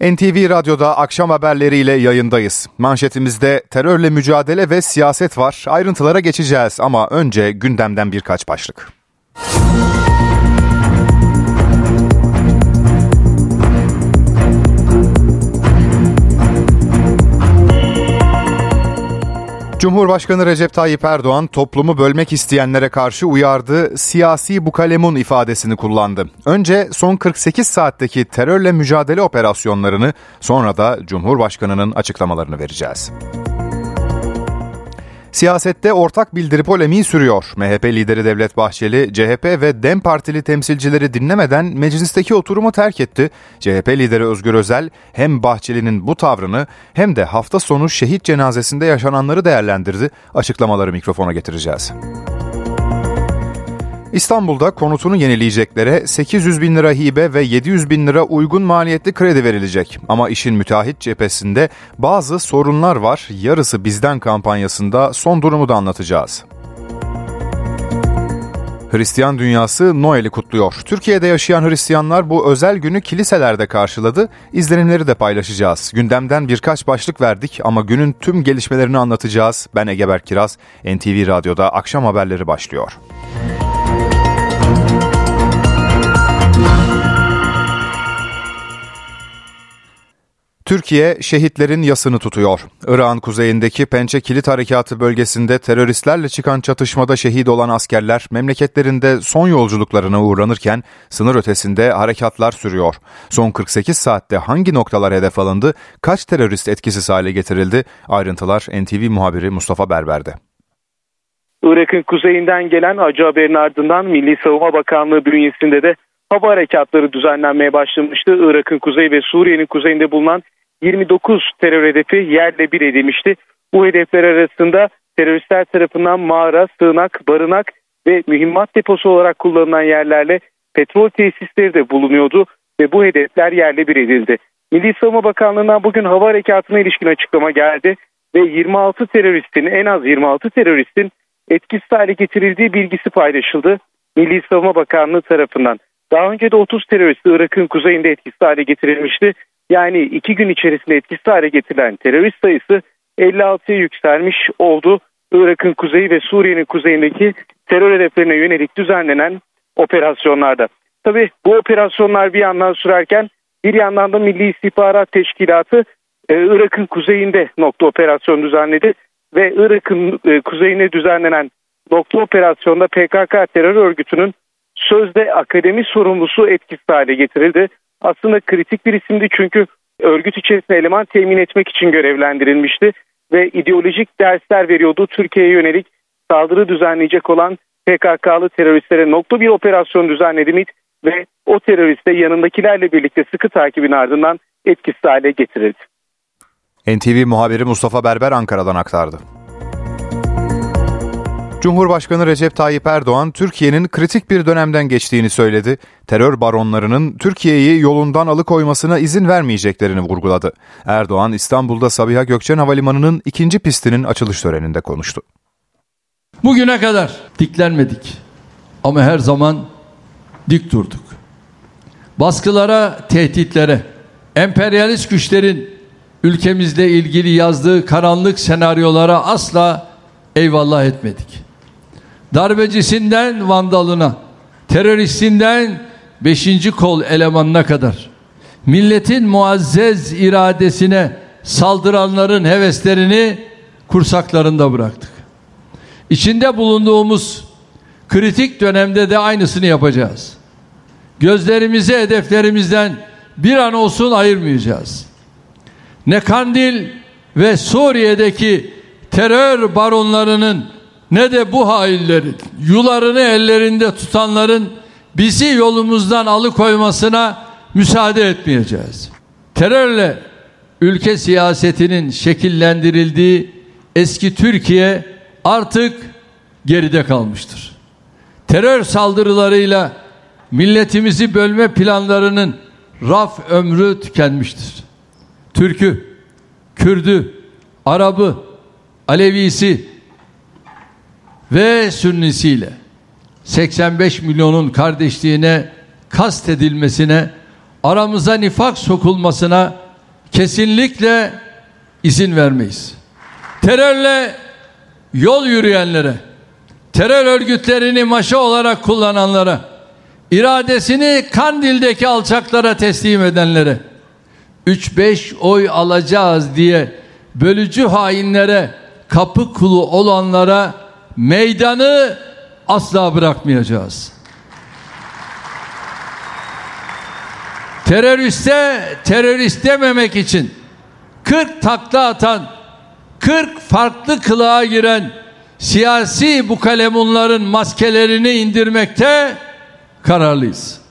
NTV Radyo'da akşam haberleriyle yayındayız. Manşetimizde terörle mücadele ve siyaset var. Ayrıntılara geçeceğiz ama önce gündemden birkaç başlık. Cumhurbaşkanı Recep Tayyip Erdoğan toplumu bölmek isteyenlere karşı uyardı, siyasi bukalemun ifadesini kullandı. Önce son 48 saatteki terörle mücadele operasyonlarını sonra da Cumhurbaşkanı'nın açıklamalarını vereceğiz. Siyasette ortak bildiri polemiği sürüyor. MHP lideri Devlet Bahçeli, CHP ve DEM Partili temsilcileri dinlemeden meclisteki oturumu terk etti. CHP lideri Özgür Özel hem Bahçeli'nin bu tavrını hem de hafta sonu şehit cenazesinde yaşananları değerlendirdi. Açıklamaları mikrofona getireceğiz. İstanbul'da konutunu yenileyeceklere 800 bin lira hibe ve 700 bin lira uygun maliyetli kredi verilecek. Ama işin müteahhit cephesinde bazı sorunlar var. Yarısı bizden kampanyasında son durumu da anlatacağız. Hristiyan dünyası Noel'i kutluyor. Türkiye'de yaşayan Hristiyanlar bu özel günü kiliselerde karşıladı. İzlenimleri de paylaşacağız. Gündemden birkaç başlık verdik ama günün tüm gelişmelerini anlatacağız. Ben Egeber Kiraz, NTV Radyo'da akşam haberleri başlıyor. Türkiye şehitlerin yasını tutuyor. Irak'ın kuzeyindeki Pençe Kilit Harekatı bölgesinde teröristlerle çıkan çatışmada şehit olan askerler memleketlerinde son yolculuklarına uğranırken sınır ötesinde harekatlar sürüyor. Son 48 saatte hangi noktalar hedef alındı, kaç terörist etkisiz hale getirildi? Ayrıntılar NTV muhabiri Mustafa Berber'de. Irak'ın kuzeyinden gelen acı haberin ardından Milli Savunma Bakanlığı bünyesinde de hava harekatları düzenlenmeye başlamıştı. Irak'ın kuzeyi ve Suriye'nin kuzeyinde bulunan 29 terör hedefi yerle bir edilmişti. Bu hedefler arasında teröristler tarafından mağara, sığınak, barınak ve mühimmat deposu olarak kullanılan yerlerle petrol tesisleri de bulunuyordu ve bu hedefler yerle bir edildi. Milli Savunma Bakanlığı'ndan bugün hava harekatına ilişkin açıklama geldi ve 26 teröristin en az 26 teröristin etkisiz hale getirildiği bilgisi paylaşıldı. Milli Savunma Bakanlığı tarafından. Daha önce de 30 terörist Irak'ın kuzeyinde etkisiz hale getirilmişti. Yani iki gün içerisinde etkisiz hale getirilen terörist sayısı 56'ya yükselmiş oldu. Irak'ın kuzeyi ve Suriye'nin kuzeyindeki terör hedeflerine yönelik düzenlenen operasyonlarda. Tabi bu operasyonlar bir yandan sürerken bir yandan da Milli İstihbarat Teşkilatı e, Irak'ın kuzeyinde nokta operasyon düzenledi ve Irak'ın e, kuzeyine düzenlenen nokta operasyonda PKK terör örgütünün sözde akademi sorumlusu etkisiz hale getirildi. Aslında kritik bir isimdi çünkü örgüt içerisinde eleman temin etmek için görevlendirilmişti ve ideolojik dersler veriyordu Türkiye'ye yönelik saldırı düzenleyecek olan PKK'lı teröristlere nokta bir operasyon düzenledi MİT ve o teröriste yanındakilerle birlikte sıkı takibin ardından etkisiz hale getirildi. NTV muhabiri Mustafa Berber Ankara'dan aktardı. Cumhurbaşkanı Recep Tayyip Erdoğan Türkiye'nin kritik bir dönemden geçtiğini söyledi. Terör baronlarının Türkiye'yi yolundan alıkoymasına izin vermeyeceklerini vurguladı. Erdoğan İstanbul'da Sabiha Gökçen Havalimanı'nın ikinci pistinin açılış töreninde konuştu. Bugüne kadar diklenmedik ama her zaman dik durduk. Baskılara, tehditlere, emperyalist güçlerin ülkemizle ilgili yazdığı karanlık senaryolara asla eyvallah etmedik darbecisinden vandalına, teröristinden beşinci kol elemanına kadar milletin muazzez iradesine saldıranların heveslerini kursaklarında bıraktık. İçinde bulunduğumuz kritik dönemde de aynısını yapacağız. Gözlerimizi hedeflerimizden bir an olsun ayırmayacağız. Ne Kandil ve Suriye'deki terör baronlarının ne de bu hainlerin yularını ellerinde tutanların bizi yolumuzdan alıkoymasına müsaade etmeyeceğiz. Terörle ülke siyasetinin şekillendirildiği eski Türkiye artık geride kalmıştır. Terör saldırılarıyla milletimizi bölme planlarının raf ömrü tükenmiştir. Türk'ü, Kürd'ü, Arap'ı, Alevisi, ve Sünnisiyle 85 milyonun kardeşliğine kast edilmesine, aramıza nifak sokulmasına kesinlikle izin vermeyiz. Terörle yol yürüyenlere, terör örgütlerini maşa olarak kullananlara, iradesini Kandil'deki alçaklara teslim edenlere, 3-5 oy alacağız diye bölücü hainlere, kapı kulu olanlara meydanı asla bırakmayacağız. Teröriste terörist dememek için 40 takla atan 40 farklı kılığa giren siyasi bu kalemunların maskelerini indirmekte kararlıyız.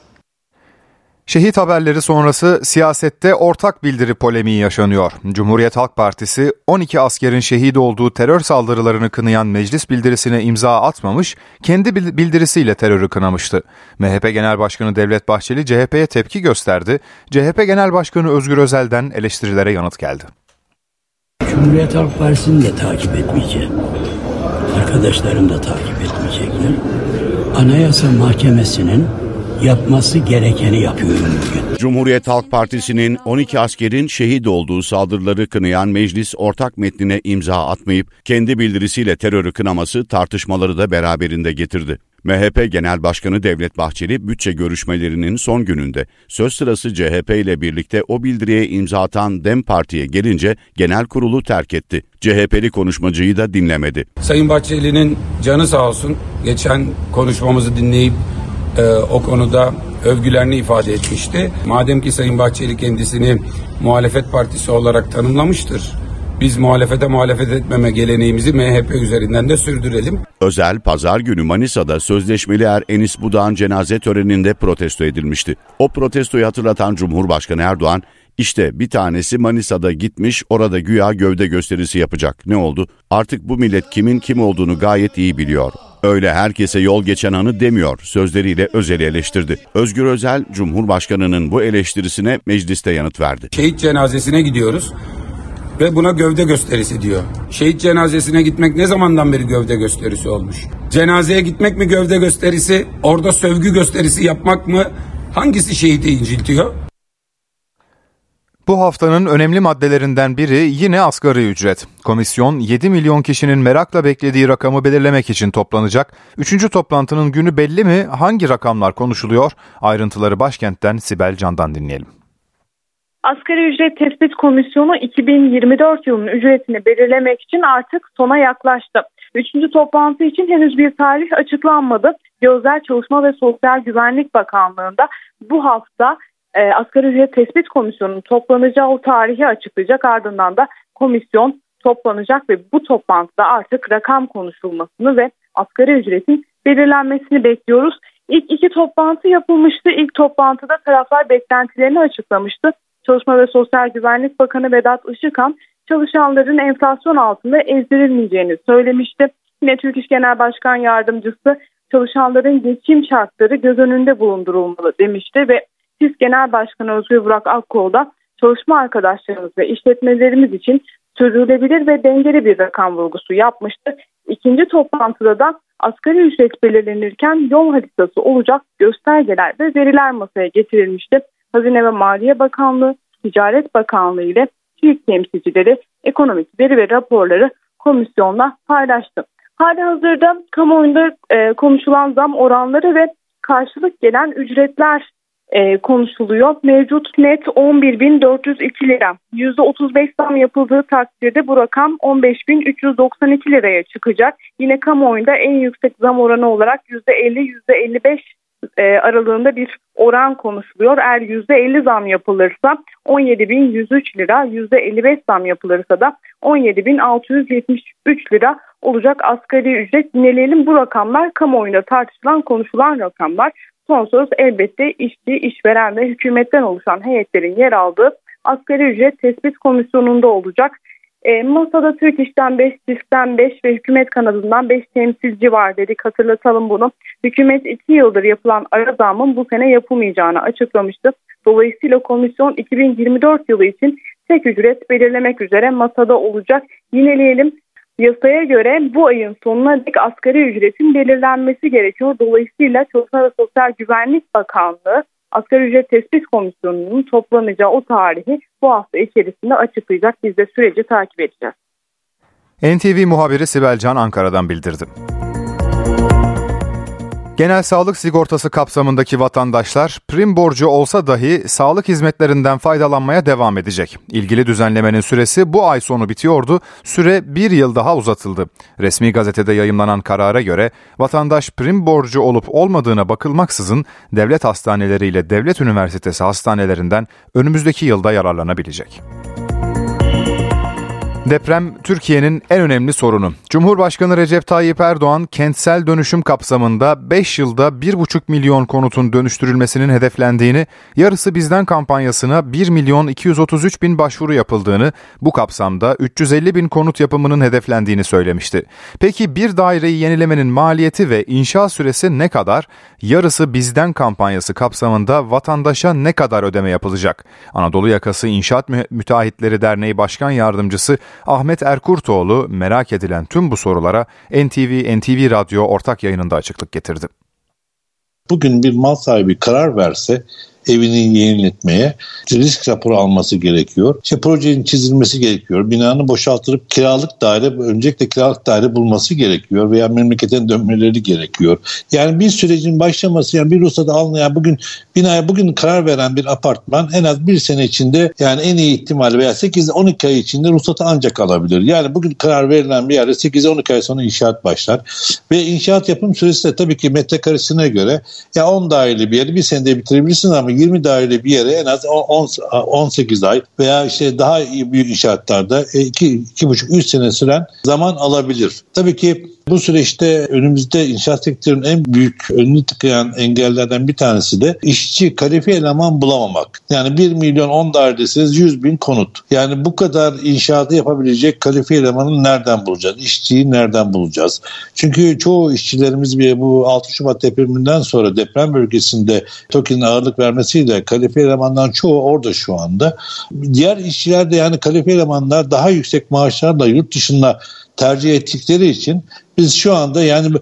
Şehit haberleri sonrası siyasette ortak bildiri polemiği yaşanıyor. Cumhuriyet Halk Partisi 12 askerin şehit olduğu terör saldırılarını kınayan meclis bildirisine imza atmamış, kendi bildirisiyle terörü kınamıştı. MHP Genel Başkanı Devlet Bahçeli CHP'ye tepki gösterdi. CHP Genel Başkanı Özgür Özel'den eleştirilere yanıt geldi. Cumhuriyet Halk Partisi'ni de takip etmeyeceğim. Arkadaşlarım da takip etmeyecekler. Anayasa Mahkemesi'nin yapması gerekeni yapıyorum bugün. Cumhuriyet Halk Partisi'nin 12 askerin şehit olduğu saldırıları kınayan meclis ortak metnine imza atmayıp kendi bildirisiyle terörü kınaması tartışmaları da beraberinde getirdi. MHP Genel Başkanı Devlet Bahçeli bütçe görüşmelerinin son gününde söz sırası CHP ile birlikte o bildiriye imza atan DEM Parti'ye gelince genel kurulu terk etti. CHP'li konuşmacıyı da dinlemedi. Sayın Bahçeli'nin canı sağ olsun geçen konuşmamızı dinleyip e, o konuda övgülerini ifade etmişti. Madem ki Sayın Bahçeli kendisini muhalefet partisi olarak tanımlamıştır. Biz muhalefete muhalefet etmeme geleneğimizi MHP üzerinden de sürdürelim. Özel pazar günü Manisa'da sözleşmeli er Enis Budağ'ın cenaze töreninde protesto edilmişti. O protestoyu hatırlatan Cumhurbaşkanı Erdoğan, işte bir tanesi Manisa'da gitmiş orada güya gövde gösterisi yapacak. Ne oldu? Artık bu millet kimin kim olduğunu gayet iyi biliyor. Öyle herkese yol geçen anı demiyor sözleriyle Özel'i eleştirdi. Özgür Özel, Cumhurbaşkanı'nın bu eleştirisine mecliste yanıt verdi. Şehit cenazesine gidiyoruz ve buna gövde gösterisi diyor. Şehit cenazesine gitmek ne zamandan beri gövde gösterisi olmuş? Cenazeye gitmek mi gövde gösterisi, orada sövgü gösterisi yapmak mı? Hangisi şehidi inciltiyor? Bu haftanın önemli maddelerinden biri yine asgari ücret. Komisyon 7 milyon kişinin merakla beklediği rakamı belirlemek için toplanacak. Üçüncü toplantının günü belli mi? Hangi rakamlar konuşuluyor? Ayrıntıları başkentten Sibel Can'dan dinleyelim. Asgari ücret tespit komisyonu 2024 yılının ücretini belirlemek için artık sona yaklaştı. Üçüncü toplantı için henüz bir tarih açıklanmadı. Gözler Çalışma ve Sosyal Güvenlik Bakanlığı'nda bu hafta e, asgari ücret tespit komisyonunun toplanacağı o tarihi açıklayacak. Ardından da komisyon toplanacak ve bu toplantıda artık rakam konuşulmasını ve asgari ücretin belirlenmesini bekliyoruz. İlk iki toplantı yapılmıştı. İlk toplantıda taraflar beklentilerini açıklamıştı. Çalışma ve Sosyal Güvenlik Bakanı Vedat Işıkhan çalışanların enflasyon altında ezdirilmeyeceğini söylemişti. Yine Türk İş Genel Başkan Yardımcısı çalışanların geçim şartları göz önünde bulundurulmalı demişti ve TİS Genel Başkanı Özgür Burak Akkol da çalışma arkadaşlarımız ve işletmelerimiz için sürdürülebilir ve dengeli bir rakam vurgusu yapmıştı. İkinci toplantıda da asgari ücret belirlenirken yol haritası olacak göstergeler ve veriler masaya getirilmişti. Hazine ve Maliye Bakanlığı, Ticaret Bakanlığı ile TÜİK temsilcileri ekonomik veri ve raporları komisyonla paylaştı. Hali hazırda kamuoyunda e, konuşulan zam oranları ve karşılık gelen ücretler e, konuşuluyor. Mevcut net 11.402 lira. %35 zam yapıldığı takdirde bu rakam 15.392 liraya çıkacak. Yine kamuoyunda en yüksek zam oranı olarak %50-%55 e, aralığında bir oran konuşuluyor. Eğer %50 zam yapılırsa 17.103 lira, %55 zam yapılırsa da 17.673 lira olacak asgari ücret. Yineleyelim bu rakamlar kamuoyunda tartışılan, konuşulan rakamlar. Son söz elbette işçi, işveren ve hükümetten oluşan heyetlerin yer aldığı asgari ücret tespit komisyonunda olacak. E, masada Türk İş'ten 5, TİS'ten 5 ve hükümet kanadından 5 temsilci var dedik hatırlatalım bunu. Hükümet 2 yıldır yapılan ara zamın bu sene yapılmayacağını açıklamıştı. Dolayısıyla komisyon 2024 yılı için tek ücret belirlemek üzere masada olacak. Yineleyelim Yasaya göre bu ayın sonuna dek asgari ücretin belirlenmesi gerekiyor. Dolayısıyla Çalışma ve Sosyal Güvenlik Bakanlığı Asgari ücret tespit komisyonunun toplanacağı o tarihi bu hafta içerisinde açıklayacak. Biz de süreci takip edeceğiz. NTV muhabiri Sibel Can Ankara'dan bildirdi. Genel sağlık sigortası kapsamındaki vatandaşlar prim borcu olsa dahi sağlık hizmetlerinden faydalanmaya devam edecek. İlgili düzenlemenin süresi bu ay sonu bitiyordu. Süre bir yıl daha uzatıldı. Resmi gazetede yayımlanan karara göre vatandaş prim borcu olup olmadığına bakılmaksızın devlet hastaneleriyle devlet üniversitesi hastanelerinden önümüzdeki yılda yararlanabilecek. Deprem Türkiye'nin en önemli sorunu. Cumhurbaşkanı Recep Tayyip Erdoğan kentsel dönüşüm kapsamında 5 yılda 1,5 milyon konutun dönüştürülmesinin hedeflendiğini, yarısı bizden kampanyasına 1 milyon 233 bin başvuru yapıldığını, bu kapsamda 350 bin konut yapımının hedeflendiğini söylemişti. Peki bir daireyi yenilemenin maliyeti ve inşa süresi ne kadar? Yarısı bizden kampanyası kapsamında vatandaşa ne kadar ödeme yapılacak? Anadolu Yakası İnşaat Müteahhitleri Derneği Başkan Yardımcısı Ahmet Erkurtoğlu merak edilen tüm bu sorulara NTV NTV Radyo ortak yayınında açıklık getirdi. Bugün bir mal sahibi karar verse evini yeniletmeye risk raporu alması gerekiyor. İşte projenin çizilmesi gerekiyor. Binanın boşaltılıp kiralık daire, öncelikle kiralık daire bulması gerekiyor veya memlekete dönmeleri gerekiyor. Yani bir sürecin başlaması yani bir ruhsatı alınıyor. bugün binaya bugün karar veren bir apartman en az bir sene içinde yani en iyi ihtimalle veya 8-12 ay içinde ruhsatı ancak alabilir. Yani bugün karar verilen bir yerde 8-12 ay sonra inşaat başlar. Ve inşaat yapım süresi de tabii ki metrekaresine göre ya 10 daireli bir yeri bir senede bitirebilirsin ama 20 daire bir yere en az 10, 18 ay veya işte daha büyük inşaatlarda 2,5-3 e, sene süren zaman alabilir. Tabii ki bu süreçte önümüzde inşaat sektörünün en büyük önünü tıkayan engellerden bir tanesi de işçi kalifiye eleman bulamamak. Yani 1 milyon 10 dairesiniz 100 bin konut. Yani bu kadar inşaatı yapabilecek kalifiye elemanı nereden bulacağız? İşçiyi nereden bulacağız? Çünkü çoğu işçilerimiz bir bu 6 Şubat depreminden sonra deprem bölgesinde TOKİ'nin ağırlık vermesiyle kalifiye elemanların çoğu orada şu anda. Diğer işçiler de yani kalifiye elemanlar daha yüksek maaşlarla yurt dışında tercih ettikleri için biz şu anda yani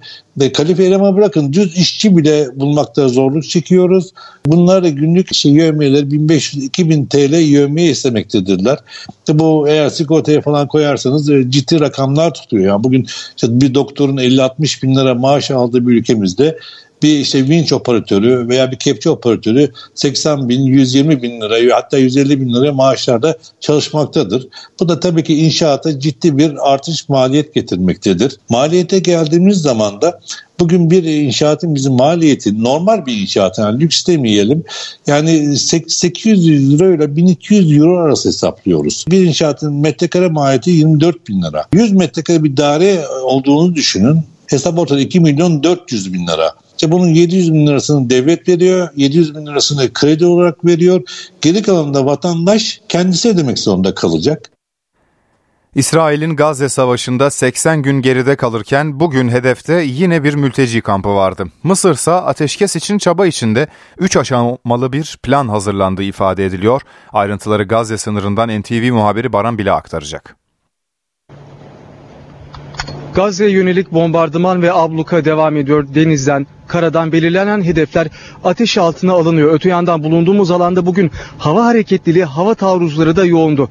kalifiye eleman bırakın düz işçi bile bulmakta zorluk çekiyoruz. Bunlar da günlük şey yövmeleri 1500-2000 TL yövmeye istemektedirler. İşte bu eğer sigortaya falan koyarsanız e, ciddi rakamlar tutuyor. Yani bugün işte bir doktorun 50-60 bin lira maaş aldığı bir ülkemizde bir işte vinç operatörü veya bir kepçe operatörü 80 bin, 120 bin lira hatta 150 bin lira maaşlarda çalışmaktadır. Bu da tabii ki inşaata ciddi bir artış maliyet getirmektedir. Maliyete geldiğimiz zaman da Bugün bir inşaatın bizim maliyeti normal bir inşaat yani lüks demeyelim. Yani 800 lira ile 1200 euro arası hesaplıyoruz. Bir inşaatın metrekare maliyeti 24 bin lira. 100 metrekare bir daire olduğunu düşünün. Hesap ortada 2 milyon 400 bin lira. İşte bunun 700 bin lirasını devlet veriyor, 700 bin lirasını kredi olarak veriyor. Geri kalanında vatandaş kendisi ödemek zorunda kalacak. İsrail'in Gazze Savaşı'nda 80 gün geride kalırken bugün hedefte yine bir mülteci kampı vardı. Mısır ise ateşkes için çaba içinde 3 aşamalı bir plan hazırlandığı ifade ediliyor. Ayrıntıları Gazze sınırından NTV muhabiri Baran Bile aktaracak. Gazze'ye yönelik bombardıman ve abluka devam ediyor. Denizden, karadan belirlenen hedefler ateş altına alınıyor. Öte yandan bulunduğumuz alanda bugün hava hareketliliği, hava taarruzları da yoğundu.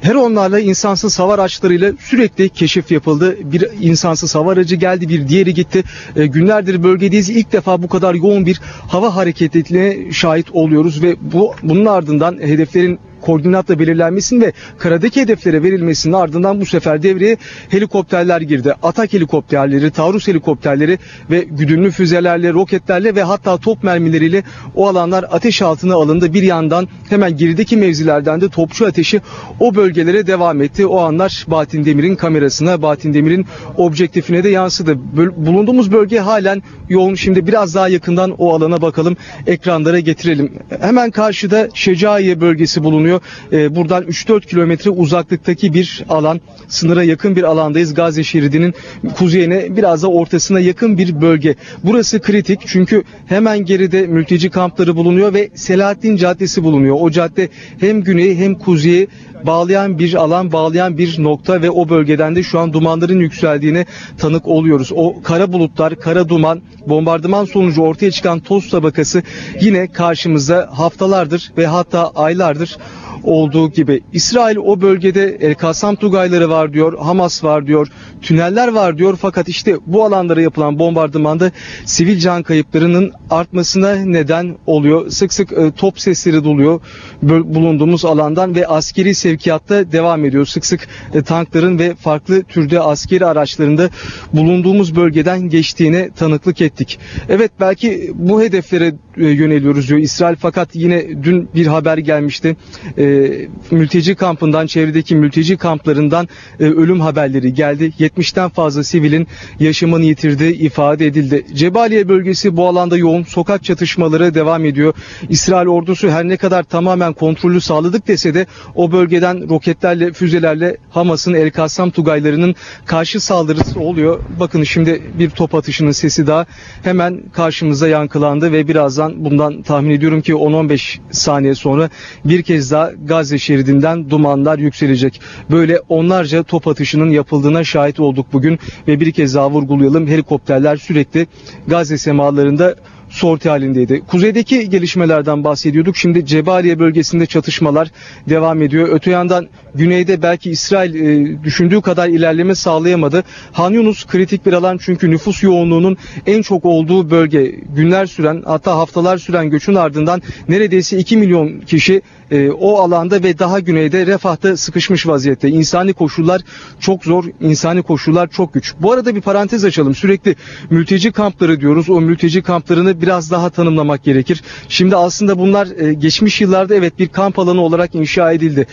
Her onlarla insansız hava araçlarıyla sürekli keşif yapıldı. Bir insansız hava aracı geldi, bir diğeri gitti. E, günlerdir bölgedeyiz. İlk defa bu kadar yoğun bir hava hareketliliğine şahit oluyoruz ve bu bunun ardından hedeflerin koordinatla belirlenmesinin ve karadaki hedeflere verilmesinin ardından bu sefer devreye helikopterler girdi. Atak helikopterleri, taarruz helikopterleri ve güdümlü füzelerle, roketlerle ve hatta top mermileriyle o alanlar ateş altına alındı. Bir yandan hemen gerideki mevzilerden de topçu ateşi o bölgelere devam etti. O anlar Batin Demir'in kamerasına, Batin Demir'in objektifine de yansıdı. Bulunduğumuz bölge halen yoğun. Şimdi biraz daha yakından o alana bakalım. Ekranlara getirelim. Hemen karşıda Şecaiye bölgesi bulunuyor bulunuyor. E, buradan 3-4 kilometre uzaklıktaki bir alan, sınıra yakın bir alandayız. Gazze şeridinin kuzeyine biraz da ortasına yakın bir bölge. Burası kritik çünkü hemen geride mülteci kampları bulunuyor ve Selahattin Caddesi bulunuyor. O cadde hem güneye hem kuzeye bağlayan bir alan, bağlayan bir nokta ve o bölgeden de şu an dumanların yükseldiğine tanık oluyoruz. O kara bulutlar, kara duman, bombardıman sonucu ortaya çıkan toz tabakası yine karşımızda haftalardır ve hatta aylardır olduğu gibi İsrail o bölgede El Kassam Tugayları var diyor, Hamas var diyor, tüneller var diyor fakat işte bu alanlara yapılan bombardımanda sivil can kayıplarının artmasına neden oluyor. Sık sık e, top sesleri doluyor bulunduğumuz alandan ve askeri sevkiyatta devam ediyor. Sık sık e, tankların ve farklı türde askeri araçlarında bulunduğumuz bölgeden geçtiğine tanıklık ettik. Evet belki bu hedeflere e, yöneliyoruz diyor İsrail fakat yine dün bir haber gelmişti. E, mülteci kampından, çevredeki mülteci kamplarından ölüm haberleri geldi. 70'ten fazla sivilin yaşamını yitirdiği ifade edildi. Cebaliye bölgesi bu alanda yoğun sokak çatışmaları devam ediyor. İsrail ordusu her ne kadar tamamen kontrolü sağladık dese de o bölgeden roketlerle, füzelerle Hamas'ın El Kassam Tugaylarının karşı saldırısı oluyor. Bakın şimdi bir top atışının sesi daha hemen karşımıza yankılandı ve birazdan bundan tahmin ediyorum ki 10-15 saniye sonra bir kez daha Gazze şeridinden dumanlar yükselecek. Böyle onlarca top atışının yapıldığına şahit olduk bugün ve bir kez daha vurgulayalım. Helikopterler sürekli Gazze semalarında sorti halindeydi. Kuzeydeki gelişmelerden bahsediyorduk. Şimdi Cebaliye bölgesinde çatışmalar devam ediyor. Öte yandan güneyde belki İsrail e, düşündüğü kadar ilerleme sağlayamadı. Han Yunus kritik bir alan çünkü nüfus yoğunluğunun en çok olduğu bölge. Günler süren hatta haftalar süren göçün ardından neredeyse 2 milyon kişi e, o alanda ve daha güneyde Refah'ta sıkışmış vaziyette. İnsani koşullar çok zor, insani koşullar çok güç. Bu arada bir parantez açalım. Sürekli mülteci kampları diyoruz. O mülteci kamplarını biraz daha tanımlamak gerekir. Şimdi aslında bunlar e, geçmiş yıllarda evet bir kamp alanı olarak inşa edildi.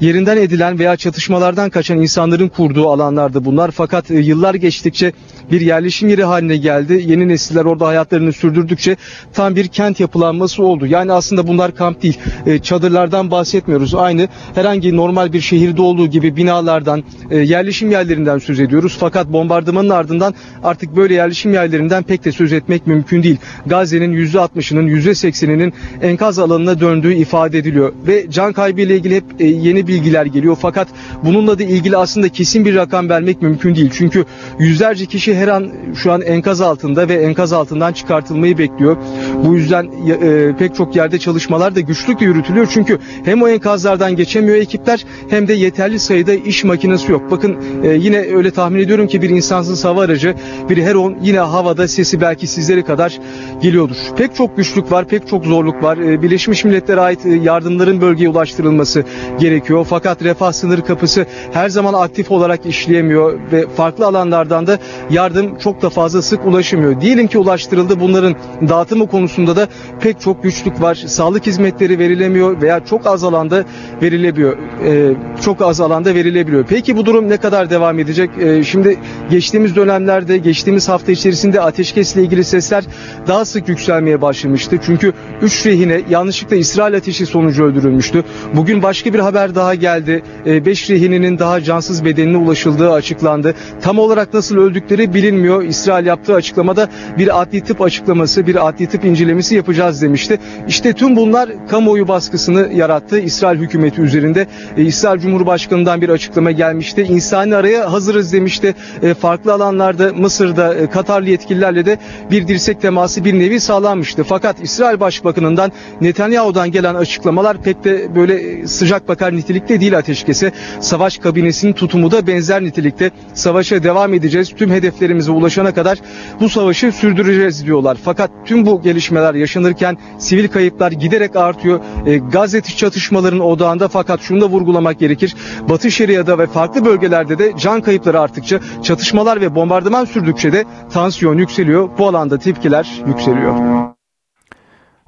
Yerinden edilen veya çatışmalardan kaçan insanların kurduğu alanlardı bunlar. Fakat e, yıllar geçtikçe bir yerleşim yeri haline geldi. Yeni nesiller orada hayatlarını sürdürdükçe tam bir kent yapılanması oldu. Yani aslında bunlar kamp değil. E, çadırlardan bahsetmiyoruz. Aynı herhangi normal bir şehirde olduğu gibi binalardan, yerleşim yerlerinden söz ediyoruz. Fakat bombardımanın ardından artık böyle yerleşim yerlerinden pek de söz etmek mümkün değil. Gazze'nin %60'ının %80'inin enkaz alanına döndüğü ifade ediliyor. Ve can kaybı ile ilgili hep e, yeni bilgiler geliyor. Fakat bununla da ilgili aslında kesin bir rakam vermek mümkün değil. Çünkü yüzlerce kişi her şu an enkaz altında ve enkaz altından çıkartılmayı bekliyor. Bu yüzden e, pek çok yerde çalışmalar da güçlükle yürütülüyor. Çünkü hem o enkazlardan geçemiyor ekipler hem de yeterli sayıda iş makinesi yok. Bakın e, yine öyle tahmin ediyorum ki bir insansız hava aracı bir Heron yine havada sesi belki sizleri kadar geliyordur. Pek çok güçlük var, pek çok zorluk var. Ee, Birleşmiş Milletler'e ait e, yardımların bölgeye ulaştırılması gerekiyor. Fakat refah sınır kapısı her zaman aktif olarak işleyemiyor ve farklı alanlardan da yardım çok da fazla sık ulaşamıyor. Diyelim ki ulaştırıldı bunların dağıtımı konusunda da pek çok güçlük var. Sağlık hizmetleri verilemiyor veya çok az alanda verilebiliyor. Ee, çok az alanda verilebiliyor. Peki bu durum ne kadar devam edecek? Ee, şimdi geçtiğimiz dönemlerde, geçtiğimiz hafta içerisinde ateşkesle ilgili sesler daha sık yükselmeye başlamıştı. Çünkü 3 rehine yanlışlıkla İsrail ateşi sonucu öldürülmüştü. Bugün başka bir haber daha geldi. 5 e, rehinenin daha cansız bedenine ulaşıldığı açıklandı. Tam olarak nasıl öldükleri bilinmiyor. İsrail yaptığı açıklamada bir adli tıp açıklaması, bir adli tıp incelemesi yapacağız demişti. İşte tüm bunlar kamuoyu baskısını yarattı İsrail hükümeti üzerinde. E, İsrail Cumhurbaşkanı'ndan bir açıklama gelmişti. İnsani araya hazırız demişti. E, farklı alanlarda Mısır'da Katarlı yetkililerle de bir dirsek teması bir nevi sağlanmıştı. Fakat İsrail Başbakanı'ndan Netanyahu'dan gelen açıklamalar pek de böyle sıcak bakar nitelikte değil ateşkese. Savaş kabinesinin tutumu da benzer nitelikte. Savaşa devam edeceğiz. Tüm hedeflerimize ulaşana kadar bu savaşı sürdüreceğiz diyorlar. Fakat tüm bu gelişmeler yaşanırken sivil kayıplar giderek artıyor. E, Gazze çatışmaların odağında fakat şunu da vurgulamak gerekir. Batı Şeria'da ve farklı bölgelerde de can kayıpları arttıkça çatışmalar ve bombardıman sürdükçe de tansiyon yükseliyor. Bu alanda tepkiler yükseliyor.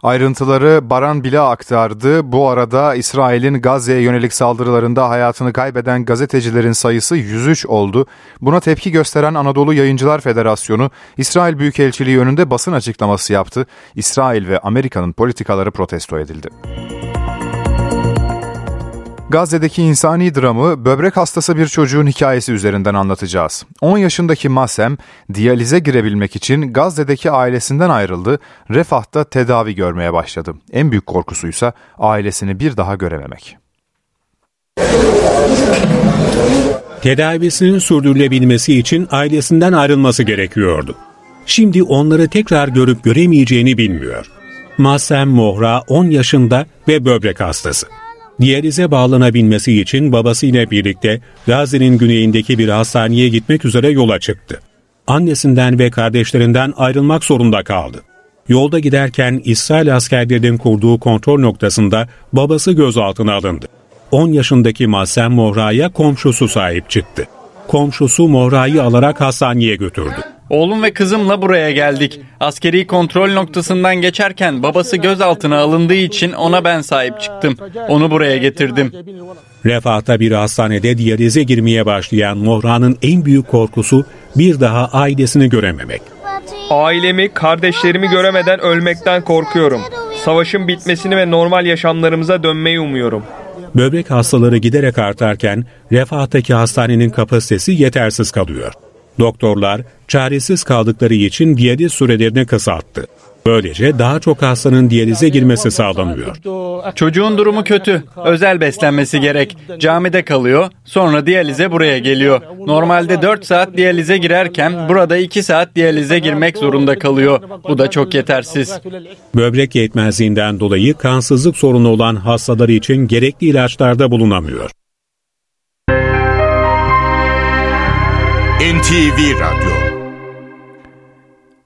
Ayrıntıları Baran Bila aktardı. Bu arada İsrail'in Gazze'ye yönelik saldırılarında hayatını kaybeden gazetecilerin sayısı 103 oldu. Buna tepki gösteren Anadolu Yayıncılar Federasyonu İsrail Büyükelçiliği önünde basın açıklaması yaptı. İsrail ve Amerika'nın politikaları protesto edildi. Gazze'deki insani dramı böbrek hastası bir çocuğun hikayesi üzerinden anlatacağız. 10 yaşındaki Masem diyalize girebilmek için Gazze'deki ailesinden ayrıldı, Refah'ta tedavi görmeye başladı. En büyük korkusuysa ailesini bir daha görememek. Tedavisinin sürdürülebilmesi için ailesinden ayrılması gerekiyordu. Şimdi onları tekrar görüp göremeyeceğini bilmiyor. Masem Mohra 10 yaşında ve böbrek hastası. Diyalize bağlanabilmesi için babasıyla birlikte Gazze'nin güneyindeki bir hastaneye gitmek üzere yola çıktı. Annesinden ve kardeşlerinden ayrılmak zorunda kaldı. Yolda giderken İsrail askerlerinin kurduğu kontrol noktasında babası gözaltına alındı. 10 yaşındaki Masem Mohra'ya komşusu sahip çıktı. Komşusu Mohra'yı alarak hastaneye götürdü. Oğlum ve kızımla buraya geldik. Askeri kontrol noktasından geçerken babası gözaltına alındığı için ona ben sahip çıktım. Onu buraya getirdim. Refah'ta bir hastanede diyalize girmeye başlayan Mohra'nın en büyük korkusu bir daha ailesini görememek. Ailemi, kardeşlerimi göremeden ölmekten korkuyorum. Savaşın bitmesini ve normal yaşamlarımıza dönmeyi umuyorum. Böbrek hastaları giderek artarken Refah'taki hastanenin kapasitesi yetersiz kalıyor. Doktorlar çaresiz kaldıkları için diyaliz sürelerini kısalttı. Böylece daha çok hastanın diyalize girmesi sağlanıyor. Çocuğun durumu kötü. Özel beslenmesi gerek. Camide kalıyor. Sonra diyalize buraya geliyor. Normalde 4 saat diyalize girerken burada 2 saat diyalize girmek zorunda kalıyor. Bu da çok yetersiz. Böbrek yetmezliğinden dolayı kansızlık sorunu olan hastalar için gerekli ilaçlarda bulunamıyor. NTV Radyo